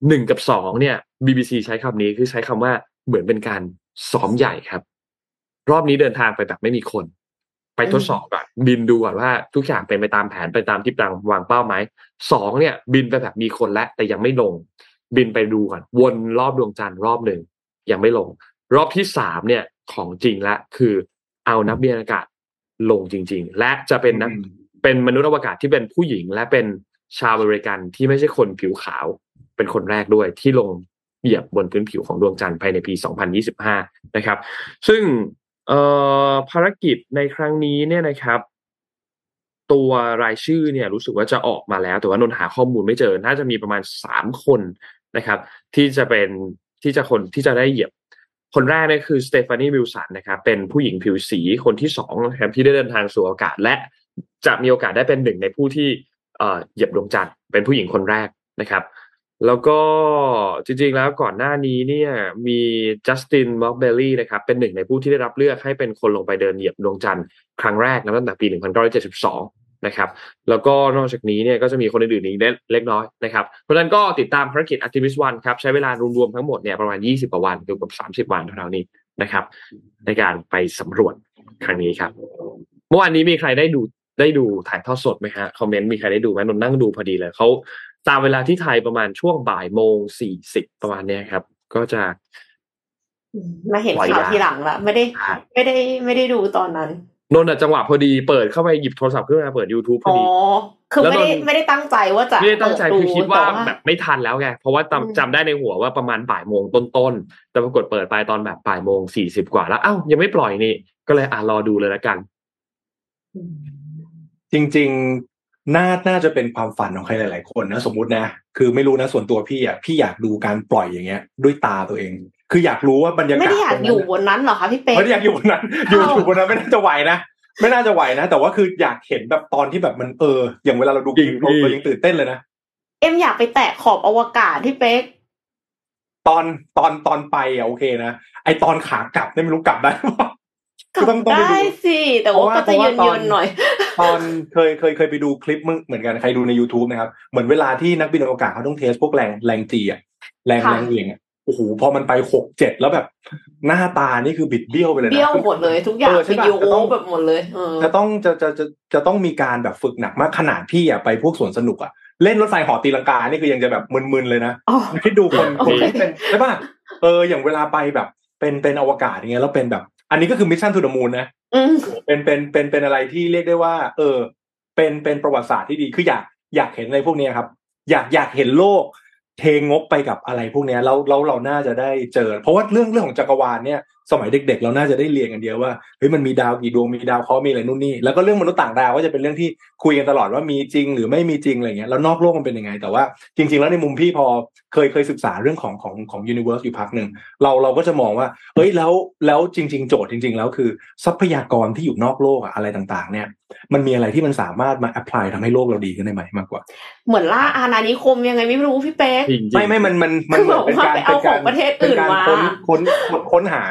หนึ่งกับสองเนี่ย BBC ใช้คำนี้คือใช้คำว่าเหมือนเป็นการซ้อมใหญ่ครับ รอบนี้เดินทางไปแบบไม่มีคน ไปทดสอบก่อนบินดูก่อนว่าทุกอย่างเป็นไปตามแผนไปตามที่วางวางเป้าไหมสองเนี่ย บินไปแบบมีคนแล้วแต่ยังไม่ลง บินไปดูก่อนวนรอบดวงจันทร์รอบหนึ่งยังไม่ลง รอบที่สามเนี่ยของจริงละคือเอานักบินอากาศลงจริง ๆ และจะเป็นนักอืมเป็นมนุษย์อวกาศที่เป็นผู้หญิง และเป็นชาวอเมริกันที่ไม่ใช่คนผิวขาว เป็นคนแรกด้วยที่ลงเหยียบบนพื้นผิวของดวงจันทร์ภายในปี 2025 นะครับ ซึ่ง เอ่อภารกิจในครั้งนี้เนี่ยนะครับ ตัวรายชื่อเนี่ยรู้สึกว่าจะออกมาแล้ว แต่ว่านนหาข้อมูลไม่เจอ น่าจะมีประมาณสามคนนะครับ ที่จะเป็นที่จะคนที่จะได้เหยียบ คนแรกเนี่ยคือสเตฟานีวิลสันนะครับ เป็นผู้หญิงผิวสีคนที่สองนะครับที่ได้เดินทางสู่อากาศ และจะมีโอกาสได้เป็นหนึ่งในผู้ที่เอ่อเหยียบดวงจันทร์เป็นผู้หญิงคนแรกนะครับ แล้วก็จริงๆแล้วก่อนหน้านี้เนี่ยมีจัสตินมอกเบลลี่นะครับเป็นหนึ่งในผู้ที่ได้รับเลือกให้เป็นคนลงไปเดินเหยียบดวงจันทร์ครั้งแรกนะตั้งแต่ปี 1972 นะครับ แล้วก็นอกจากนี้เนี่ยก็จะมีคนอื่นๆอีกเล็กน้อยนะครับ เพราะฉะนั้นก็ติดตามภารกิจ Artemis 1ครับใช้เวลารวมๆทั้งหมดเนี่ยประมาณ 20กว่าวันเกือบ 30 วันเท่านี้นะครับ ในการไปสำรวจครั้งนี้ครับเมื่อวานนี้มีใครได้ดูได้ดูถ่ายทอดสดไหมฮะคอมเมนต์มีใครได้ดูไหมนนท์นั่งดูพอดีเลยเขา ตามเวลาที่ไทยประมาณช่วงบ่ายโมงสี่สิบประมาณเนี้ยครับ ก็จะมาเห็นปล่อยาข่าวยทีหลังละไม่ได้ไม่ได้ไม่ได้ดูตอนนั้นนนท์อะจังหวะพอดีเปิดเข้าไปหยิบโทรศัพท์ขึ้นมาเปิด YouTube พออ๋อดีคือแล้วไม่ได้โดนไม่ได้ตั้งใจว่าจะไม่ได้ตั้งใจเปิคือคิดว่าแต่แบบไม่ทันแล้วไงเพราะว่าอืมจำจำได้ในหัวว่าประมาณบ่ายโมงต้นๆแต่ปรากฏเปิดไปตอนแบบบ่ายโมงสี่สิบกว่าแล้วเอ้ายังไม่ปล่อยนี่ ก็เลยอะรอดูเลยละกันอืมจริงๆ น่าน่าจะเป็นความฝันของใครหลาย ๆ คนนะสมมุตินะ คือไม่รู้นะส่วนตัวพี่อะพี่อยากดูการปล่อยอย่างเงี้ย ด้วยตาตัวเอง คืออยากรู้ว่าบรรยากาศไม่ได้อยากตรงอยู่นั้นบนนั้นเหรอคะพี่เป๊กไม่ได้อยากอยู่บนนั้น อยู่อ้าวอยู่บนนั้นไม่น่าจะไหวนะไม่น่าจะไหวนะ แต่ว่าคืออยากเห็นแบบตอนที่แบบมันเออ อย่างเวลาเราดูจริงเราพี่เรายังตื่นเต้นเลยนะเอ็มอยากไปแตะขอบอวกาศพี่เป๊กตอนตอนตอนไปอะโอเคนะไอตอนขากลับเนี่ยไม่รู้กลับได้หรือเปล่า กลับต้องต้องไปดูได้สิแต่ว่าก็เพจะราะว่าเยินตเยิอนนหน่อย ตอนเคยเคยเคยไปดูคลิปมึงเหมือนกันใครดูใน YouTube นะครับ เหมือนเวลาที่นักบินอวกาศเขาต้องเทสพวกแรงแรงจีอะแรงค่ะแรงเหวี่ยงอะโอ้โหพอมันไปหกเจ็ดแล้วแบบ หน้าตานี่คือบิดเบี้ยวไปเลยนะเบี้ยวหมดเลยทุกอย่างเออใช่วิปะดีโอจะต้องแบบหมดเลยเออจะต้องจะจะจะจะต้องมีการแบบฝึกหนักมากขนาดพี่อะไปพวกสวนสนุกอะเล่นรถไฟเหาะตีลังกานี่คือยังจะแบบมึนๆเลยนะอ๋อคิดดูคนโอคนเคที่เป็นใช่ป่ะเอออย่างเวลาไปแบบ เป็นเป็นอวกาศอย่างเงี้ยแล้วเป็นแบบ อันนี้ก็คือ Mission to the Moon นะอืมเป็นเป็นเป็นเป็นอะไรที่เรียกได้ว่า เออ เป็นเป็นประวัติศาสตร์ที่ดีคืออยากอยากเห็นอะไรพวกเนี้ยครับ อยากอยากเห็นโลก เทงบไปกับอะไรพวกเนี้ยแล้วเราเราน่าจะได้เจอ เพราะว่าเรื่องเรื่องของจักรวาลเนี่ยสมัยเด็กๆ เราน่าจะได้เรียนกันเดียวว่าเฮ้ยมันมีดาวกี่ดวงมีดาวเคราะห์มีอะไรนู่นนี่แล้วก็เรื่องมนุษย์ต่างดาวก็จะเป็นเรื่องที่คุยกันตลอดว่ามีจริงหรือไม่มีจริงอะไรเงี้ยแล้วนอกโลกมันเป็นยังไง แต่ว่าจริง ๆ แล้วในมุมพี่พอเคยเคยศึกษาเรื่องของของของยูนิเวอร์สอยู่พักหนึ่งเราเราก็จะมองว่าเฮ้ยแล้วแล้วจริง ๆ โจทย์จริง ๆ แล้วคือ ทรัพยากรที่อยู่นอกโลกอะอะไรต่างๆ เนี่ย มันมีอะไรที่มันสามารถมา apply ทำให้โลกเราดีขึ้นได้ไหมมากกว่า เหมือนล่าอาณานิคมยังไงไม่รู้พี่เป๊กจริงๆไม่ไม่มันมันมันคือเหมือนเป็นการแบบว่าไปเอาของประเทศอื่นป็กมาค้นค้นค้นค้นหา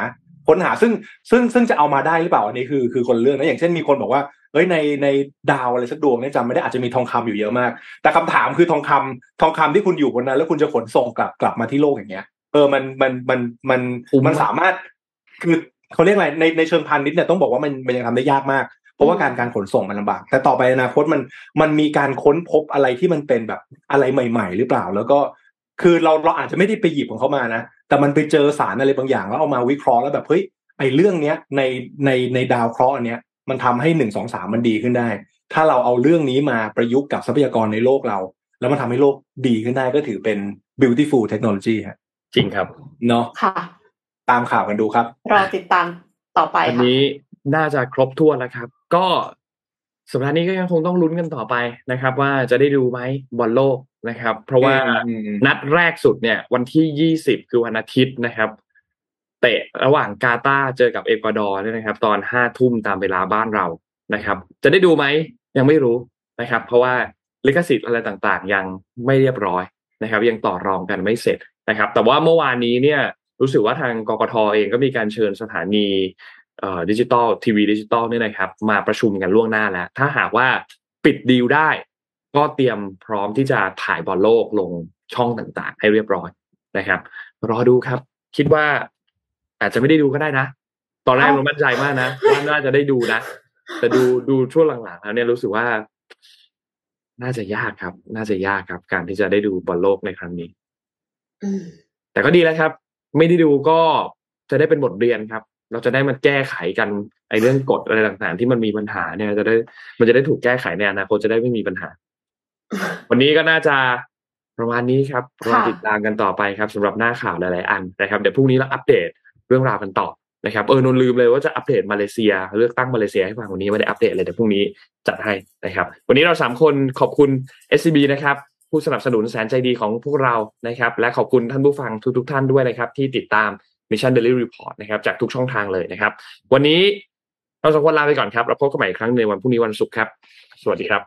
ค้นหาซึ่งซึ่งซึ่งจะเอามาได้หรือเปล่าอันนี้คือคือคนละเรื่องนะอย่างเช่นมีคนบอกว่าเอ้ยในในดาวอะไรสักดวงเนี่ยจำไม่ได้อาจจะมีทองคำอยู่เยอะมาก แต่คำถามคือทองคำทองคำที่คุณอยู่บนนั้น แล้วคุณจะขนส่งกลับกลับมาที่โลกอย่างเงี้ย เออมันมันมันมันคุ้มมันสามารถ คือเขาเรียกอะไรในในเชิงพาณิชย์เนี่ยต้องบอกว่ามันมันยังทำได้ยากมากเพราะว่าการการขนส่งมันลำบาก แต่ต่อไปอนาคตมันมันมีการค้นพบอะไรที่มันเป็นแบบอะไรใหม่ ๆ หรือเปล่า แล้วก็คือเราเราอาจจะไม่ได้ไปหยิบของเขามานะ แต่มันไปเจอสารอะไรบางอย่างแล้วเอามาวิเคราะห์แล้วแบบเฮ้ยไอ้เรื่องเนี้ยในในในดาวเคราะห์อันเนี้ยมันทำให้หนึ่งสองสามมันดีขึ้นได้ ถ้าเราเอาเรื่องนี้มาประยุกต์กับทรัพยากรในโลกเรา แล้วมันทำให้โลกดีขึ้นได้ก็ถือเป็น beautiful technology ฮะจริงครับ เนาะค่ะ ตามข่าวกันดูครับ รอติดตามต่อไปวันค่ะนี้น่าจะครบถ้วนแล้วครับ ก็ สัปดาห์นี้ก็ยังคงต้องลุ้นกันต่อไปนะครับ ว่าจะได้ดูไหมบอลโลกนะครับ เพราะว่าอืมอืมนัดแรกสุดเนี่ย วันที่ยี่สิบคือวันอาทิตย์นะครับ เตะระหว่างกาตาร์เจอกับเอกวาดอร์เนี่ยนะครับ ตอนห้าทุ่มตามเวลาบ้านเรานะครับ จะได้ดูไหมยังไม่รู้นะครับ เพราะว่าลิขสิทธิ์อะไรต่างๆ ยังไม่เรียบร้อยนะครับ ยังต่อรองกันไม่เสร็จนะครับ แต่ว่าเมื่อวานนี้เนี่ย รู้สึกว่าทางกกทเองก็มีการเชิญสถานีเอ่อ ดิจิตอลทีวีดิจิตอลเนี่ยนะครับ มาประชุมกันล่วงหน้าแล้ว ถ้าหากว่าปิดดีลได้ ก็เตรียมพร้อมที่จะถ่ายบอลโลกลงช่องต่างๆ ให้เรียบร้อยนะครับ รอดูครับ คิดว่า อาจจะไม่ได้ดูก็ได้นะ ตอนแรกเอ้าเรามั่นใจมากนะว่าน่าจะได้ดูนะ แต่ดูดูช่วงหลังๆแล้วเนี่ยรู้สึกว่า น่าจะยากครับ น่าจะยากครับ การที่จะได้ดูบอลโลกในครั้งนี้อืมแต่ก็ดีแล้วครับ ไม่ได้ดูก็จะได้เป็นบทเรียนครับ เราจะได้มาแก้ไขกันไอ้เรื่องกฎอะไรต่างๆ ที่มันมีปัญหาเนี่ยจะได้มันจะได้ถูกแก้ไขในอนาคตจะได้ไม่มีปัญหา วันนี้ก็น่าจะประมาณนี้ครับรอค่ะติดตามกันต่อไปครับสำหรับหน้าข่าวหลายๆอันนะครับเดี๋ยวพรุ่งนี้เราอัปเดตเรื่องราวกันต่อนะครับเออนนลืมเลยว่าจะอัปเดตมาเลเซีย เลือกตั้งมาเลเซียให้ฟังวันนี้ไม่ได้อัปเดตเลยเดี๋ยวพรุ่งนี้จัดให้นะครับ วันนี้เราสามคนขอบคุณ SCB นะครับผู้สนับสนุนแสนใจดีของพวกเรานะครับ และขอบคุณท่านผู้ฟังทุกๆ ท่านด้วยนะครับ ที่ติดตาม Mission Daily Report นะครับจากทุกช่องทางเลยนะครับ วันนี้เราสองคนลาไปก่อนครับ เราพบกันใหม่อีกครั้งในวันพรุ่งนี้วันศุกร์ครับ สวัสดีครับ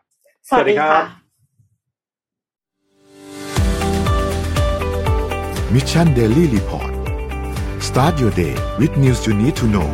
สวัสดีสวัสดีครัค่ะบ Mission Daily Report start your day with news you need to know